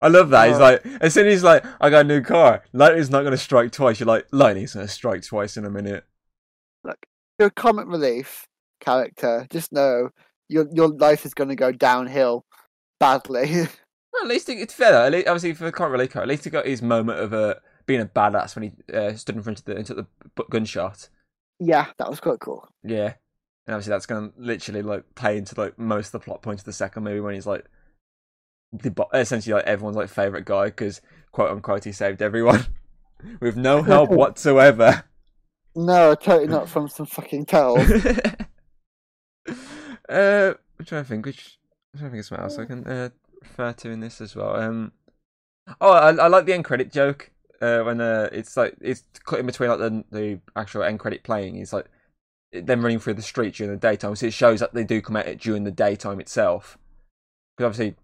[SPEAKER 1] I love that. He's
[SPEAKER 2] Oh.
[SPEAKER 1] like, as soon as he's like, I got a new car. Lightning's not going to strike twice. You're like, Lightning's going to strike twice in a minute.
[SPEAKER 2] You're a comic relief character. Just know your your life is going to go downhill badly.
[SPEAKER 1] Well, at least it- it's fair. Though. At least, obviously, for the current relief car, at least he got his moment of uh, being a badass when he uh, stood in front of the and took the gunshot.
[SPEAKER 2] yeah, that was quite cool.
[SPEAKER 1] Yeah, and obviously that's going to literally like play into like most of the plot points of the second movie when he's like the bo- essentially like everyone's like favorite guy because quote unquote he saved everyone with no help whatsoever.
[SPEAKER 2] No, totally not from some fucking towel.
[SPEAKER 1] uh, I'm trying to think. Which I'm trying to think of something else I can uh, refer to in this as well. Um, oh, I, I like the end credit joke. Uh, when uh, it's like it's cut in between like the the actual end credit playing. It's like them running through the street during the daytime. So it shows that they do come at it during the daytime itself. Because obviously,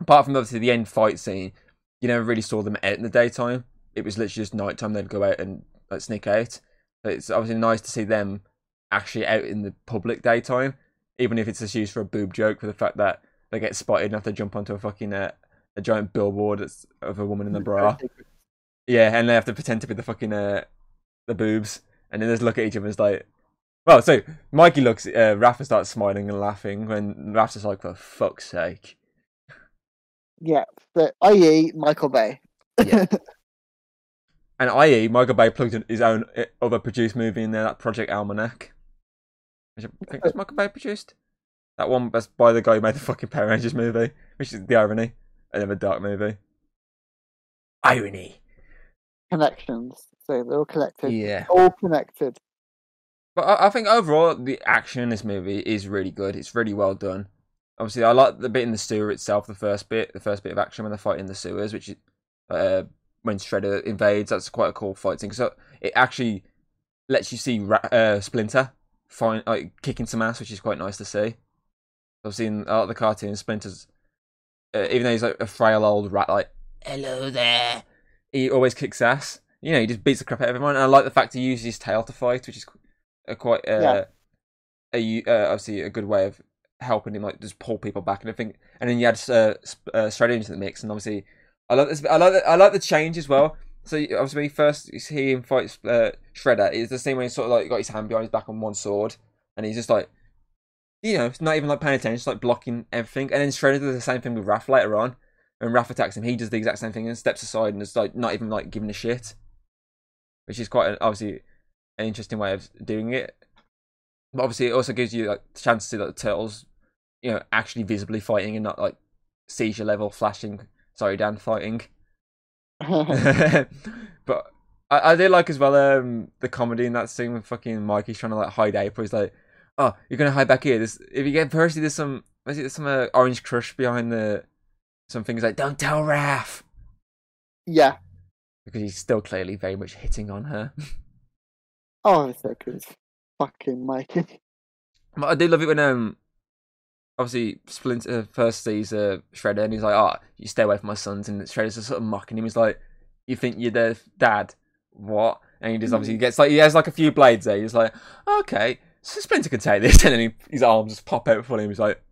[SPEAKER 1] apart from obviously the end fight scene, you never really saw them out in the daytime. It was literally just nighttime. They'd go out and like, sneak out. But it's obviously nice to see them actually out in the public daytime, even if it's just used for a boob joke, for the fact that they get spotted and have to jump onto a fucking uh, a giant billboard of a woman in a bra. Yeah, and they have to pretend to be the fucking uh, the boobs, and then just look at each other and it's like, well, so Mikey looks, uh, Rafa starts smiling and laughing when Rafa's like, for fuck's sake.
[SPEAKER 2] Yeah, but i.e. Michael Bay.
[SPEAKER 1] Yeah. And i.e., Michael Bay plugged in his own uh, other produced movie in there, that Project Almanac. Which I think was Michael Bay produced. That one that's by the guy who made the fucking Power Rangers movie, which is the irony. Another dark movie. Irony.
[SPEAKER 2] Connections. So they're all connected.
[SPEAKER 1] Yeah.
[SPEAKER 2] All connected.
[SPEAKER 1] But I, I think overall the action in this movie is really good. It's really well done. Obviously, I like the bit in the sewer itself. The first bit, the first bit of action when they're fighting in the sewers, which is uh, when Shredder invades. That's quite a cool fight scene. So it actually lets you see Ra- uh, Splinter fine, like kicking some ass, which is quite nice to see. I've seen a lot of the cartoons. Splinter's, uh, even though he's like a frail old rat, like hello there, he always kicks ass. You know, he just beats the crap out of everyone. And I like the fact he uses his tail to fight, which is a quite uh,
[SPEAKER 2] Yeah.
[SPEAKER 1] a uh, obviously a good way of helping him like just pull people back and everything. And then you had uh, uh, Shredder into the mix, and obviously I like this. I like the, I like the change as well. So obviously when he first you see him fight uh, Shredder, it's the same way he sort of like got his hand behind his back on one sword, and he's just like. You know, it's not even like paying attention, just like blocking everything. And then Shredder does the same thing with Raph later on. When Raph attacks him, he does the exact same thing and steps aside and is like not even like giving a shit. Which is quite an, obviously an interesting way of doing it. But obviously, it also gives you like the chance to see like, the turtles, you know, actually visibly fighting and not like seizure level flashing. Sorry, Dan, fighting. but I, I did like as well um the comedy in that scene with fucking Mikey's trying to like hide April. He's like, "Oh, you're gonna hide back here." This if you get Percy, there's some was it there's some uh, orange crush behind the some things like, "Don't tell Raph,"
[SPEAKER 2] yeah.
[SPEAKER 1] because he's still clearly very much hitting on her.
[SPEAKER 2] Oh, it's so good. Fucking Mikey.
[SPEAKER 1] But I do love it when um obviously Splinter first sees uh, Shredder and he's like, "Oh, you stay away from my sons," and Shredder's just sort of mocking him. He's like, "You think you're their dad? What?" And he just obviously gets like he has like a few blades there. He's like, "Okay, so Splinter can take this," and then he, his arms just pop out for him. He's like,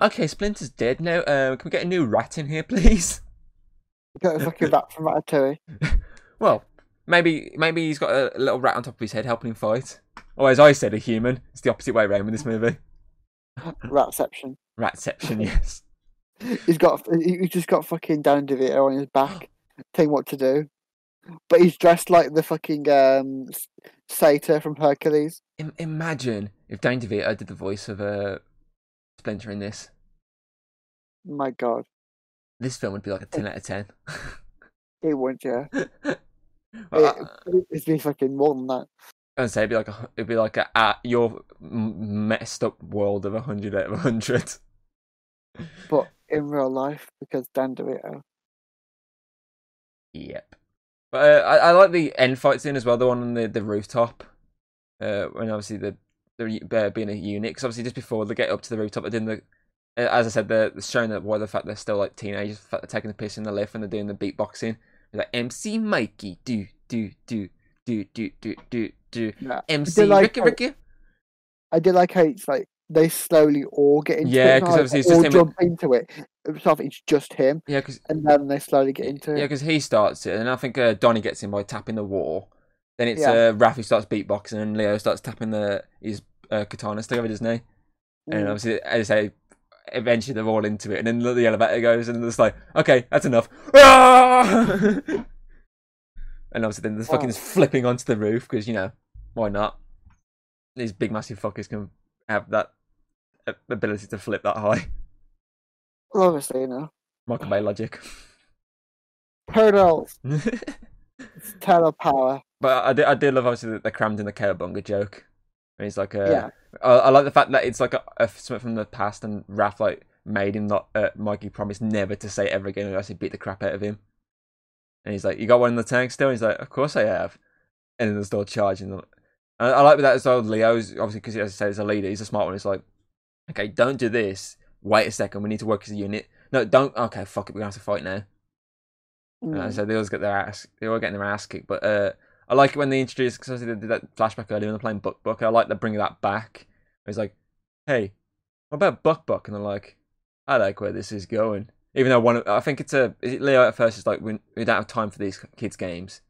[SPEAKER 1] "Okay, Splinter's dead now. Uh, can we get a new rat in here, please?"
[SPEAKER 2] Got a fucking rat from Ratatouille.
[SPEAKER 1] Well, maybe maybe he's got a, a little rat on top of his head helping him fight. Or as I said, a human. It's the opposite way around with this movie.
[SPEAKER 2] Ratception.
[SPEAKER 1] Ratception, yes.
[SPEAKER 2] He's got he- he's just got fucking Dan DeVito on his back, telling what to do. But he's dressed like the fucking um satyr from Hercules.
[SPEAKER 1] Im- imagine if Danny DeVito did the voice of uh, Splinter in this.
[SPEAKER 2] My God,
[SPEAKER 1] This film would be like a 10 out of 10.
[SPEAKER 2] it would yeah.
[SPEAKER 1] Well, I,
[SPEAKER 2] It, it'd be fucking more than that.
[SPEAKER 1] I'd say it'd be like a, it'd be like a, uh, your messed up world of 100 out of 100.
[SPEAKER 2] But in real life, because Dan DeVito.
[SPEAKER 1] Yep. But uh, I, I like the end fight scene as well, the one on the, the rooftop. Uh, when obviously the the uh, being a unit, because obviously just before they get up to the rooftop, they're doing the, uh, as I said, they're they're showing that why the fact they're still like teenagers, the fact they're taking the piss in the lift and they're doing the beatboxing. They're like MC Mikey, do do do do do do do do.
[SPEAKER 2] Yeah.
[SPEAKER 1] MC
[SPEAKER 2] like
[SPEAKER 1] Ricky
[SPEAKER 2] how-
[SPEAKER 1] Ricky.
[SPEAKER 2] I did like how it's like they slowly all get into
[SPEAKER 1] Yeah,
[SPEAKER 2] it.
[SPEAKER 1] 'cause
[SPEAKER 2] not
[SPEAKER 1] obviously it's just him-
[SPEAKER 2] jump into it. It's not it's just him,
[SPEAKER 1] Yeah, because
[SPEAKER 2] and then they slowly get into
[SPEAKER 1] yeah,
[SPEAKER 2] it.
[SPEAKER 1] because he starts it, and I think uh, Donnie gets in by tapping the wall. Then it's
[SPEAKER 2] Yeah.
[SPEAKER 1] uh, who starts beatboxing, and Leo starts tapping the his uh, katanas together, doesn't he? And
[SPEAKER 2] Mm.
[SPEAKER 1] obviously, as I say, eventually they're all into it, and then the elevator goes, and it's like, okay, that's enough. And obviously, then the fucking is flipping onto the roof because you know why not? These big massive fuckers can have that ability to flip that high.
[SPEAKER 2] Well, obviously, you know,
[SPEAKER 1] Michael Bay logic.
[SPEAKER 2] turtles,
[SPEAKER 1] but
[SPEAKER 2] it's turtle power.
[SPEAKER 1] I did, I did love obviously that they crammed in the cowabunga joke. And he's like, uh,
[SPEAKER 2] Yeah.
[SPEAKER 1] I, I like the fact that it's like a, a something from the past, and Raph like made him not. Uh, Mikey promised never to say it ever again, unless he beat the crap out of him. And he's like, "You got one in the tank still?" he's like, "Of course I have." And then they start charging them. And I like that as well. Leo's obviously because as I said, he's a leader. He's a smart one. He's like, "Okay, don't do this. Wait a second. We need to work as a unit. No, don't. Okay, fuck it. We're gonna have to fight now." And
[SPEAKER 2] Mm.
[SPEAKER 1] so they always get their ass, they all getting their ass kicked. But uh, I like it when they introduce because they did that flashback earlier when they're playing Buck Buck. I like that bringing that back. It's like, hey, what about Buck Buck? And they're like, I like where this is going. Even though one, of, I think it's a is it Leo at first is like we, we don't have time for these kids games.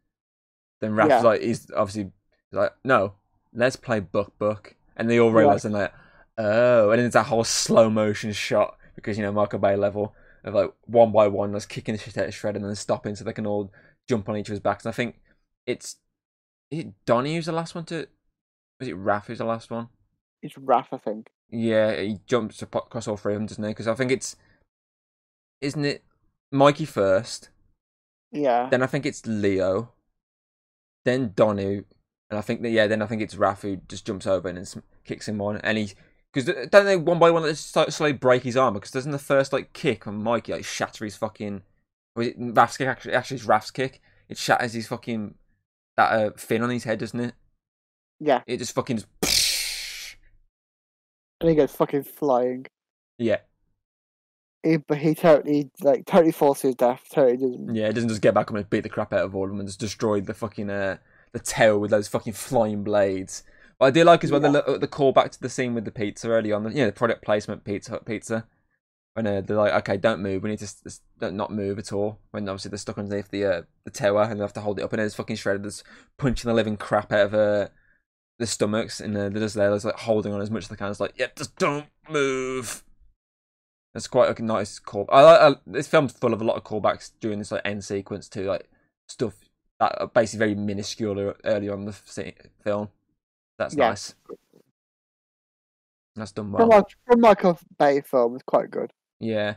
[SPEAKER 1] Then Raph's
[SPEAKER 2] Yeah.
[SPEAKER 1] like he's obviously like no, let's play Buck Buck, and they all realize and like oh, and then it's that whole slow motion shot because you know Michael Bay level of like one by one, let's kicking the shit out of Shred and then stopping so they can all jump on each other's backs. And I think it's is it Donnie who's the last one to was it Raph who's the last one?
[SPEAKER 2] It's Raph, I think.
[SPEAKER 1] Yeah, he jumps across all three of them, doesn't he? Because I think it's isn't it Mikey first,
[SPEAKER 2] Yeah.
[SPEAKER 1] then I think it's Leo, then Donnie, and I think that yeah, then I think it's Raph who just jumps over and then kicks him on, and he because don't they one by one they slowly break his armor because doesn't the first like kick on Mikey like shatter his fucking was it Raph's kick actually actually it's Raph's kick it shatters his fucking that uh, fin on his head doesn't it
[SPEAKER 2] Yeah.
[SPEAKER 1] it just fucking just
[SPEAKER 2] And he goes fucking flying.
[SPEAKER 1] yeah
[SPEAKER 2] He, but he totally, like, totally falls to his death. Totally doesn't.
[SPEAKER 1] Yeah, it doesn't just get back up and beat the crap out of all of them and just destroy the fucking uh, the tail with those fucking flying blades. What I do like is when
[SPEAKER 2] Yeah.
[SPEAKER 1] they look at the callback to the scene with the pizza early on, the, you know, the product placement pizza Hut pizza. When uh, they're like, okay, don't move. We need to s- s- don't- not move at all. When obviously they're stuck underneath the uh, the tower and they have to hold it up, and it's fucking shredded. shredders punching the living crap out of uh, the stomachs, and uh, they're just there, just like holding on as much as they can. It's like, yeah, just don't move. That's quite a nice call. I, I, this film's full of a lot of callbacks during this like end sequence too, like stuff that are basically very minuscule early on in the film. That's
[SPEAKER 2] Yeah.
[SPEAKER 1] nice. That's done well.
[SPEAKER 2] From like from Michael Bay film was quite good.
[SPEAKER 1] Yeah.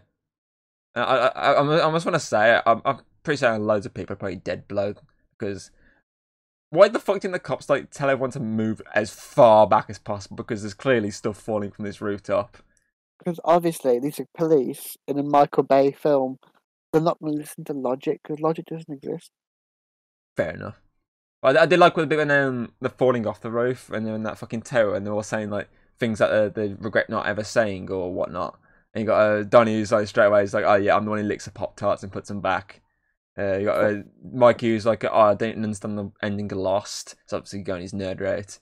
[SPEAKER 1] I I I, I, I just want to say I'm I'm pretty sure loads of people are probably dead blow because why the fuck didn't the cops like tell everyone to move as far back as possible because there's clearly stuff falling from this rooftop.
[SPEAKER 2] Because obviously these are police in a Michael Bay film. They're not going to listen to logic because logic doesn't exist.
[SPEAKER 1] Fair enough. I, I did like with the bit when um, they're falling off the roof and they're in that fucking tower and they're all saying like things that uh, they regret not ever saying or whatnot. And you got uh, Donnie who's like straight away he's like, oh yeah, I'm the one who licks the pop tarts and puts them back. Uh, you got uh, Mikey who's like, oh, I didn't understand the ending of Lost. It's obviously going his nerd route.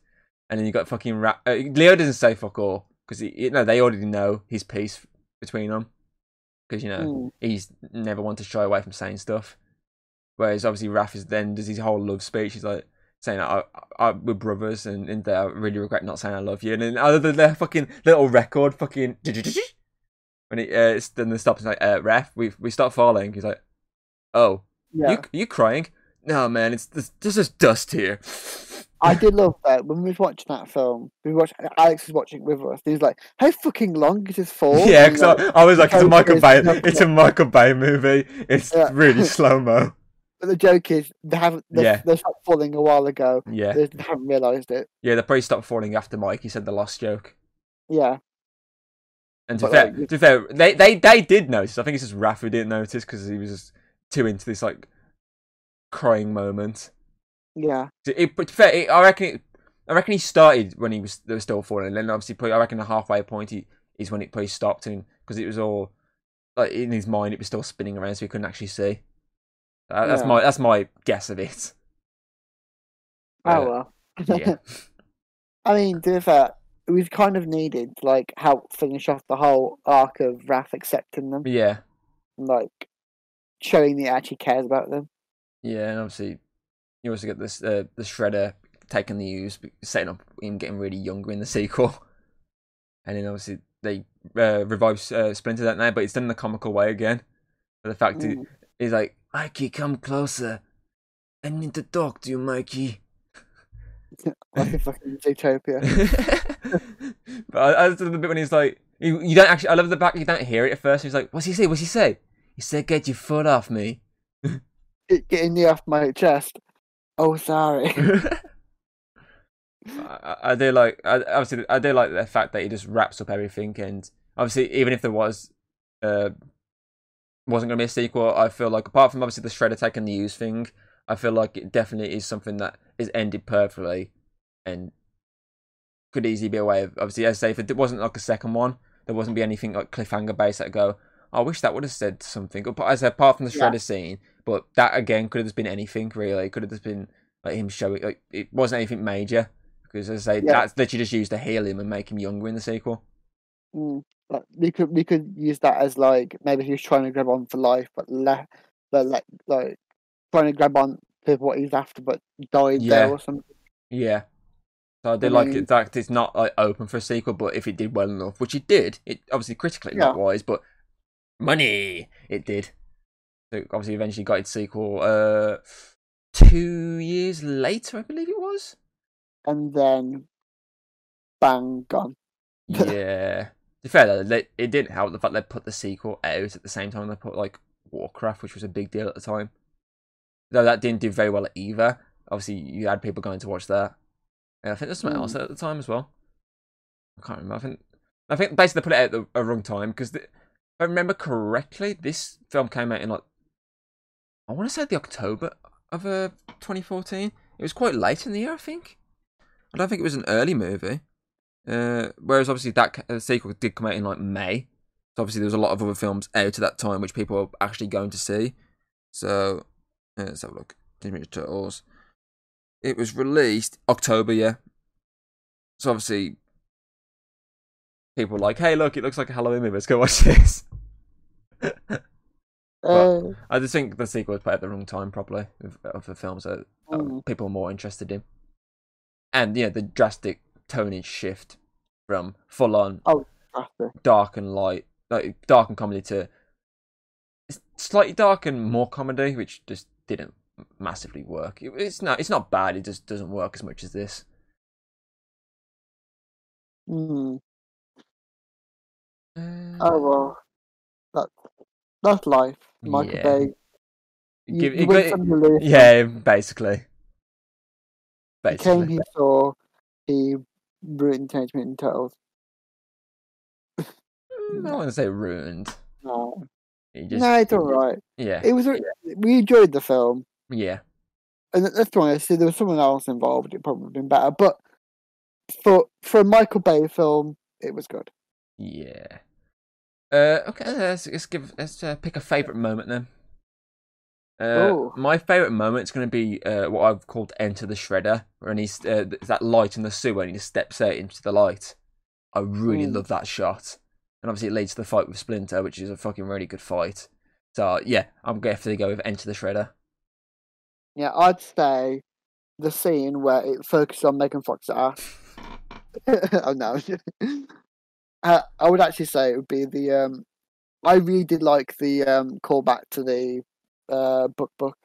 [SPEAKER 1] And then you got fucking Ra- uh, Leo doesn't say fuck all because you know they already know his piece between them because you know
[SPEAKER 2] Mm.
[SPEAKER 1] he's never one to shy away from saying stuff. Whereas obviously Raph is then does his whole love speech. He's like saying, I, I, "We're brothers," and, and I really regret not saying I love you. And then other than their fucking little record, fucking when it uh, it's, then they stop. It's like, uh, "Raph, we we start falling." He's like, "Oh,
[SPEAKER 2] Yeah,
[SPEAKER 1] you you crying?" No, man, it's there's, there's just dust here.
[SPEAKER 2] I did love that when we was watching that film. We watched Alex was watching with us. And he was like, "How fucking long is this for?"
[SPEAKER 1] yeah, because
[SPEAKER 2] like,
[SPEAKER 1] I, I was like, "It's a Michael Bay. It's a Michael Bay movie. It's
[SPEAKER 2] Yeah.
[SPEAKER 1] really slow mo."
[SPEAKER 2] But the joke is they haven't. They,
[SPEAKER 1] Yeah.
[SPEAKER 2] they stopped falling a while ago.
[SPEAKER 1] Yeah,
[SPEAKER 2] They haven't realised it.
[SPEAKER 1] yeah. They probably stopped falling after Mike. He said the last joke.
[SPEAKER 2] Yeah,
[SPEAKER 1] And to
[SPEAKER 2] But,
[SPEAKER 1] fair,
[SPEAKER 2] like,
[SPEAKER 1] to fair, they, they they did notice. I think it's just Raph who didn't notice because he was just too into this like crying moment.
[SPEAKER 2] yeah,
[SPEAKER 1] It, but fair, it, I reckon it, I reckon he started when he was they were still falling, and then obviously probably, I reckon the halfway point he, is when it probably stopped because it was all like in his mind it was still spinning around, so he couldn't actually see. Uh, That's
[SPEAKER 2] Yeah.
[SPEAKER 1] my that's my guess of it.
[SPEAKER 2] oh well.
[SPEAKER 1] yeah,
[SPEAKER 2] I mean, to be fair, was kind of needed like help finish off the whole arc of Raph accepting them,
[SPEAKER 1] yeah,
[SPEAKER 2] and, like showing that he actually cares about them.
[SPEAKER 1] yeah, and obviously you also get this uh, the shredder taking the use, setting up him getting really younger in the sequel, and then obviously they uh, revive uh, Splinter that night, but it's done in a comical way again. But the fact
[SPEAKER 2] Mm.
[SPEAKER 1] is, he's like, Mikey, come closer. I need to talk to you, Mikey.
[SPEAKER 2] like a fucking Zootopia.
[SPEAKER 1] but I, I love the bit when he's like, you, you don't actually. I love the back. You don't hear it at first. He's like, "What's he say? What's he say?" He said, "Get your foot off me."
[SPEAKER 2] Get- Getting me off my chest. Oh, sorry.
[SPEAKER 1] I, I do like I, obviously I do like the fact that he just wraps up everything and obviously even if there was uh wasn't going to be a sequel I feel like apart from obviously the shredder taking the use thing I feel like it definitely is something that is ended perfectly and could easily be a way of obviously as I say if it wasn't like a second one there wasn't be anything like cliffhanger based that go "Oh, I wish that would have said something But as apart from the
[SPEAKER 2] Yeah.
[SPEAKER 1] shredder scene but that again could have just been anything really it could have just been like him showing like it wasn't anything major because as I say,
[SPEAKER 2] Yeah.
[SPEAKER 1] that's literally just used to heal him and make him younger in the sequel.
[SPEAKER 2] Mm, like, we could we could use that as like maybe he was trying to grab on for life, but le- but like like trying to grab on to what he's after, but died
[SPEAKER 1] Yeah.
[SPEAKER 2] there or something.
[SPEAKER 1] Yeah. So I did
[SPEAKER 2] I
[SPEAKER 1] like
[SPEAKER 2] mean-
[SPEAKER 1] it that it's not like open for a sequel, but if it did well enough, which it did, it obviously critically not wise, but money it did. So it obviously eventually got its sequel uh two years later, I believe it was.
[SPEAKER 2] And then, bang, gone.
[SPEAKER 1] Yeah. To be fair though, they, it didn't help the fact they put the sequel out at the same time they put like Warcraft, which was a big deal at the time. Though that didn't do very well either. Obviously, you had people going to watch that. And I think there's something else
[SPEAKER 2] Mm.
[SPEAKER 1] at the time as well. I can't remember. I think I think basically they put it out at the a wrong time because if I remember correctly, this film came out in like I want to say the October of uh, 2014. It was quite late in the year, I think. I don't think it was an early movie. Uh, whereas obviously that uh, sequel did come out in like May. So obviously there was a lot of other films out at that time which people were actually going to see. So uh, let's have a look. Ninja Turtles. It was released October, yeah. so obviously, people were like, "Hey, look, it looks like a Halloween movie. Let's go watch this."
[SPEAKER 2] Uh,
[SPEAKER 1] I just think the sequel was played at the wrong time, probably, of, of the films that
[SPEAKER 2] Mm.
[SPEAKER 1] people are more interested in, and yeah, the drastic tonage shift from full on
[SPEAKER 2] after.
[SPEAKER 1] dark and light, like dark and comedy to slightly dark and more comedy, which just didn't massively work. It, it's not, it's not bad. It just doesn't work as much as this.
[SPEAKER 2] Mm.
[SPEAKER 1] Uh,
[SPEAKER 2] Oh well, that that's life. Michael
[SPEAKER 1] Yeah.
[SPEAKER 2] Bay. You,
[SPEAKER 1] give-
[SPEAKER 2] you
[SPEAKER 1] it- it-
[SPEAKER 2] some, you lose some.
[SPEAKER 1] yeah, basically.
[SPEAKER 2] He came, he saw, he ruined Teenage Mutant Turtles.
[SPEAKER 1] Mm, I want to say ruined.
[SPEAKER 2] No,
[SPEAKER 1] just,
[SPEAKER 2] no, it's all right.
[SPEAKER 1] Yeah,
[SPEAKER 2] It was. We enjoyed the film,
[SPEAKER 1] yeah.
[SPEAKER 2] and let's be honest. If there was someone else involved, it probably would have been better. But for for a Michael Bay film, it was good.
[SPEAKER 1] Yeah. Uh, okay, let's, let's give let's uh, pick a favorite moment then. Uh, my favorite moment is going to be uh, what I've called "Enter the Shredder," when he's uh, that light in the sewer and he just steps out into the light. I really
[SPEAKER 2] Mm.
[SPEAKER 1] love that shot, and obviously it leads to the fight with Splinter, which is a fucking really good fight. So yeah, I'm going to have to go with "Enter the Shredder."
[SPEAKER 2] Yeah, I'd say the scene where it focuses on Megan Fox's ass. oh no. uh, I would actually say it would be the um I really did like the um callback to the uh Buck Buck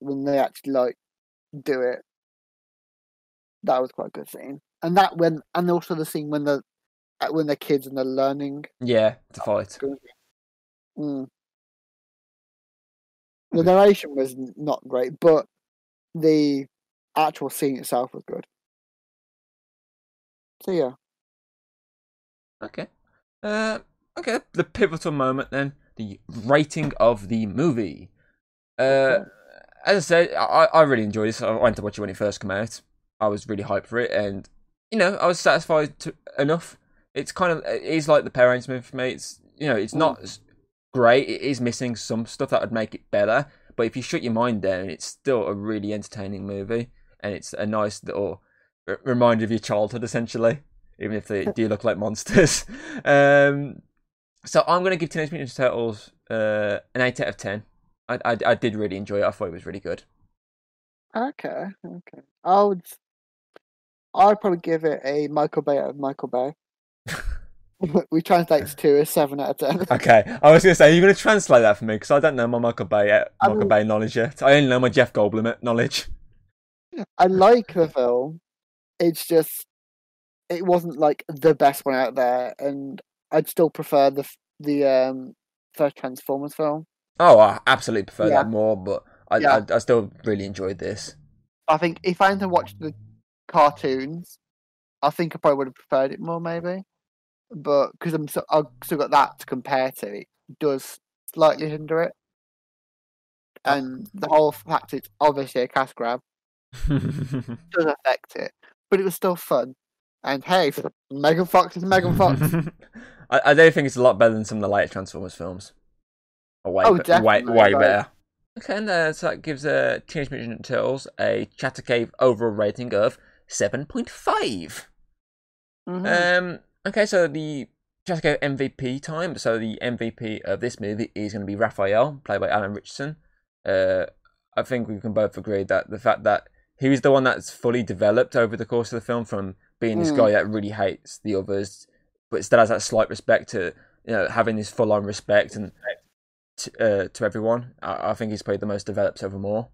[SPEAKER 2] when they actually like do it. That was quite a good scene. And that when and also the scene when the uh, when they're kids and they're learning.
[SPEAKER 1] Yeah, to fight.
[SPEAKER 2] Mm. The narration was not great, but the actual scene itself was good. So yeah.
[SPEAKER 1] Okay. Uh, okay. The pivotal moment then, the rating of the movie. Uh, as I said, I, I really enjoyed this. I went to watch it when it first came out. I was really hyped for it, and you know, I was satisfied to, enough. It's kind of it is like the parents movie for me. It's you know, it's not great. It is missing some stuff that would make it better. But if you shut your mind down, it's still a really entertaining movie, and it's a nice little r- reminder of your childhood, essentially. Even if they do look like monsters. Um, so I'm gonna give Teenage Mutant Ninja Turtles uh, an eight out of ten. I, I I did really enjoy it. I thought it was really good.
[SPEAKER 2] Okay, okay. I would I'd probably give it a Michael Bay out of Michael Bay. we translate to a seven out of ten.
[SPEAKER 1] Okay, I was gonna say are you're gonna translate that for me because I don't know my Michael Bay uh, Michael Bay knowledge yet. I only know my Jeff Goldblum knowledge.
[SPEAKER 2] I like the film. It's just it wasn't like the best one out there, and I'd still prefer the the um first Transformers film.
[SPEAKER 1] Oh, I absolutely prefer
[SPEAKER 2] Yeah.
[SPEAKER 1] that more, but I,
[SPEAKER 2] Yeah.
[SPEAKER 1] I I still really enjoyed this.
[SPEAKER 2] I think if I had to watch the cartoons, I think I probably would have preferred it more, maybe. But because I'm so, I've still got that to compare to, it does slightly hinder it. And the whole fact it's obviously a cash grab does affect it, but it was still fun. And hey, Megan Fox is Megan Fox.
[SPEAKER 1] I, I do think it's a lot better than some of the later Transformers films. Or way,
[SPEAKER 2] Oh,
[SPEAKER 1] be- way,
[SPEAKER 2] definitely,
[SPEAKER 1] way
[SPEAKER 2] like-
[SPEAKER 1] better. Okay, and uh, so that gives uh, Teenage Mutant Turtles a Chatter Cave overall rating of 7.5.
[SPEAKER 2] Mhm.
[SPEAKER 1] Um. Okay, so the just go MVP time. So the MVP of this movie is going to be Raphael, played by Alan Ritchson. Uh, I think we can both agree that the fact that he was the one that's fully developed over the course of the film, from being this
[SPEAKER 2] Mm.
[SPEAKER 1] guy that really hates the others, but still has that slight respect to you know having this full on respect and to, uh, to everyone. I, I think he's played the most developed over more.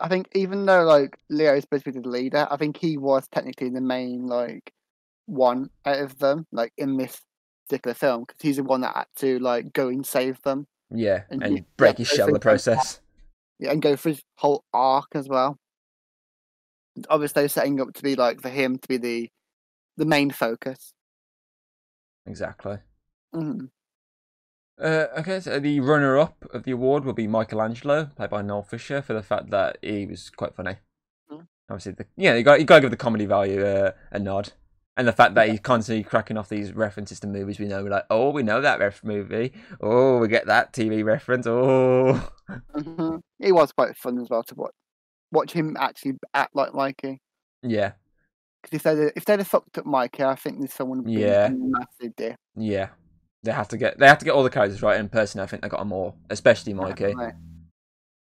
[SPEAKER 2] I think even though like Leo is supposed to be the leader, I think he was technically the main like one out of them, like in this particular film, because he's the one that had to like go and save them
[SPEAKER 1] Yeah,
[SPEAKER 2] And
[SPEAKER 1] and,
[SPEAKER 2] he-
[SPEAKER 1] break
[SPEAKER 2] yeah,
[SPEAKER 1] his shell in the process.
[SPEAKER 2] yeah, and go through his whole arc as well. Obviously, setting up to be like for him to be the the main focus.
[SPEAKER 1] Exactly.
[SPEAKER 2] Mhm.
[SPEAKER 1] Uh, okay, so the runner-up of the award will be Michelangelo, played by Noel Fisher, for the fact that he was quite funny.
[SPEAKER 2] Mhm.
[SPEAKER 1] Obviously, the, yeah, you got you got to give the comedy value uh, a nod, and the fact that he's constantly cracking off these references to movies we know. We're like, oh, we know that ref movie. Oh, we get that TV reference. Oh,
[SPEAKER 2] Mhm. It was quite fun as well to watch watch him actually act like Mikey.
[SPEAKER 1] yeah.
[SPEAKER 2] Because if they'd if they'd have fucked up Mikey, I think there's someone
[SPEAKER 1] Yeah.
[SPEAKER 2] massive dip.
[SPEAKER 1] Yeah, they have to get they have to get all the characters right. In person, I think they got them all, especially Mikey.
[SPEAKER 2] Definitely.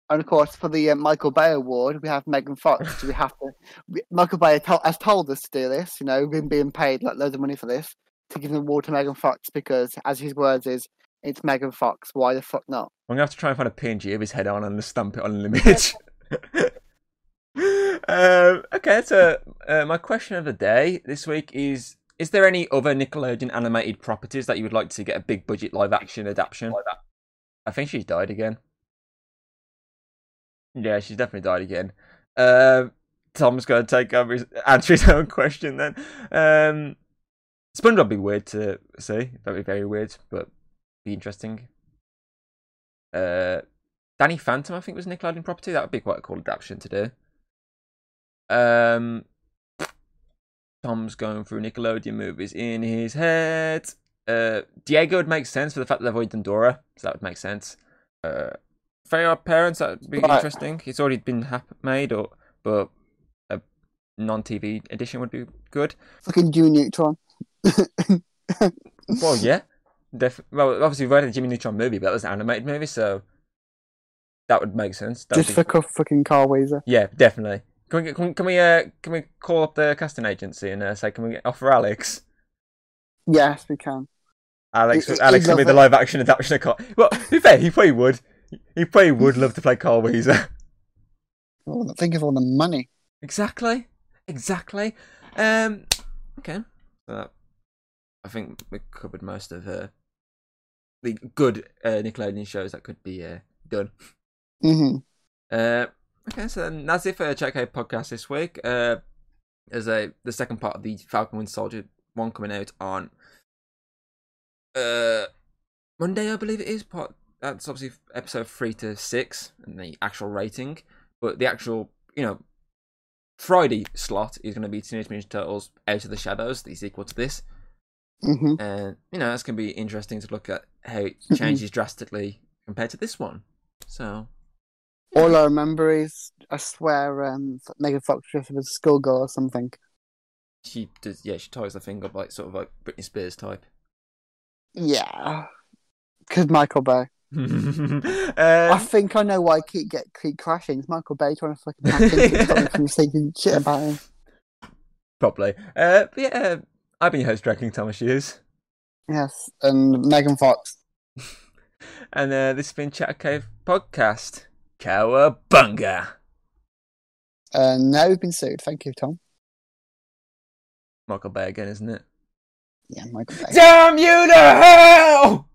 [SPEAKER 2] And of course, for the uh, Michael Bay Award, we have Megan Fox. We have to. We, Michael Bay to- has told us to do this. You know, we've been being paid like loads of money for this to give an award to Megan Fox because, as his words is, it's Megan Fox. Why the fuck not?
[SPEAKER 1] I'm gonna have to try and find a PNG of his head on and stamp it on an image. um, okay, so uh, my question of the day this week is: Is there any other Nickelodeon animated properties that you would like to get a big budget live action adaptation? I think she's died again. Yeah, she's definitely died again. Um, Tom's going to take over his answer his own question then. Um, SpongeBob would be weird to see. That'd be very weird, but be interesting. Uh, Danny Phantom, I think, was Nickelodeon property. That would be quite a cool adaptation to do. Um, Tom's going through Nickelodeon movies in his head. Uh, Diego would make sense for the fact that they've already done Dora, so that would make sense. Uh, Fair Parents, that would be
[SPEAKER 2] Right.
[SPEAKER 1] interesting. It's already been hap- made, or but a non-TV edition would be good.
[SPEAKER 2] Fucking Jimmy Neutron.
[SPEAKER 1] Well, yeah. Def- well, obviously, we've had a Jimmy Neutron movie, but that was an animated movie, so that would make sense. That
[SPEAKER 2] Just
[SPEAKER 1] be-
[SPEAKER 2] for fucking Carl Wheezer.
[SPEAKER 1] Yeah, definitely. Can we can, we- can we uh can we call up the casting agency and uh, say can we offer Alex?
[SPEAKER 2] Yes, we can.
[SPEAKER 1] Alex,
[SPEAKER 2] he-
[SPEAKER 1] Alex will be the live action adaptation of Carl. Well, to be fair, he probably would. He probably would love to play Carl Wheezer.
[SPEAKER 2] Oh, think of all the money.
[SPEAKER 1] exactly, exactly. Um, okay. So I think we covered most of uh, the good uh, Nickelodeon shows that could be uh, done.
[SPEAKER 2] hmm
[SPEAKER 1] Uh, okay, so then that's it for Check Out podcast this week. Uh, there's a the second part of the Falcon Winter Soldier one coming out on uh Monday, I believe it is. Part that's obviously episode three to six and the actual rating, but the actual you know Friday slot is going to be Teenage Mutant Turtles Out of the Shadows, the sequel to this,
[SPEAKER 2] hmm
[SPEAKER 1] and you know that's going to be interesting to look at how it changes drastically compared to this one. So
[SPEAKER 2] All I remember is, I swear, um, Megan Fox dressed as a schoolgirl or something.
[SPEAKER 1] She does, yeah. She ties the thing up like sort of like Britney Spears type.
[SPEAKER 2] Yeah. Because Michael Bay. I
[SPEAKER 1] um,
[SPEAKER 2] think I know why I keep get keep crashing. It's Michael Bay trying to fucking hack into it, stop me from thinking shit about him.
[SPEAKER 1] probably. Uh, but yeah, I've been your host, Dragging Thomas Hughes,
[SPEAKER 2] Yes, and Megan Fox.
[SPEAKER 1] and uh, this has been Chat Cave Podcast. Cowabunga!
[SPEAKER 2] Uh, and now we've been sued. Thank you, Tom.
[SPEAKER 1] Michael Bay again, isn't it?
[SPEAKER 2] Yeah, Michael Bay.
[SPEAKER 1] Damn you to hell!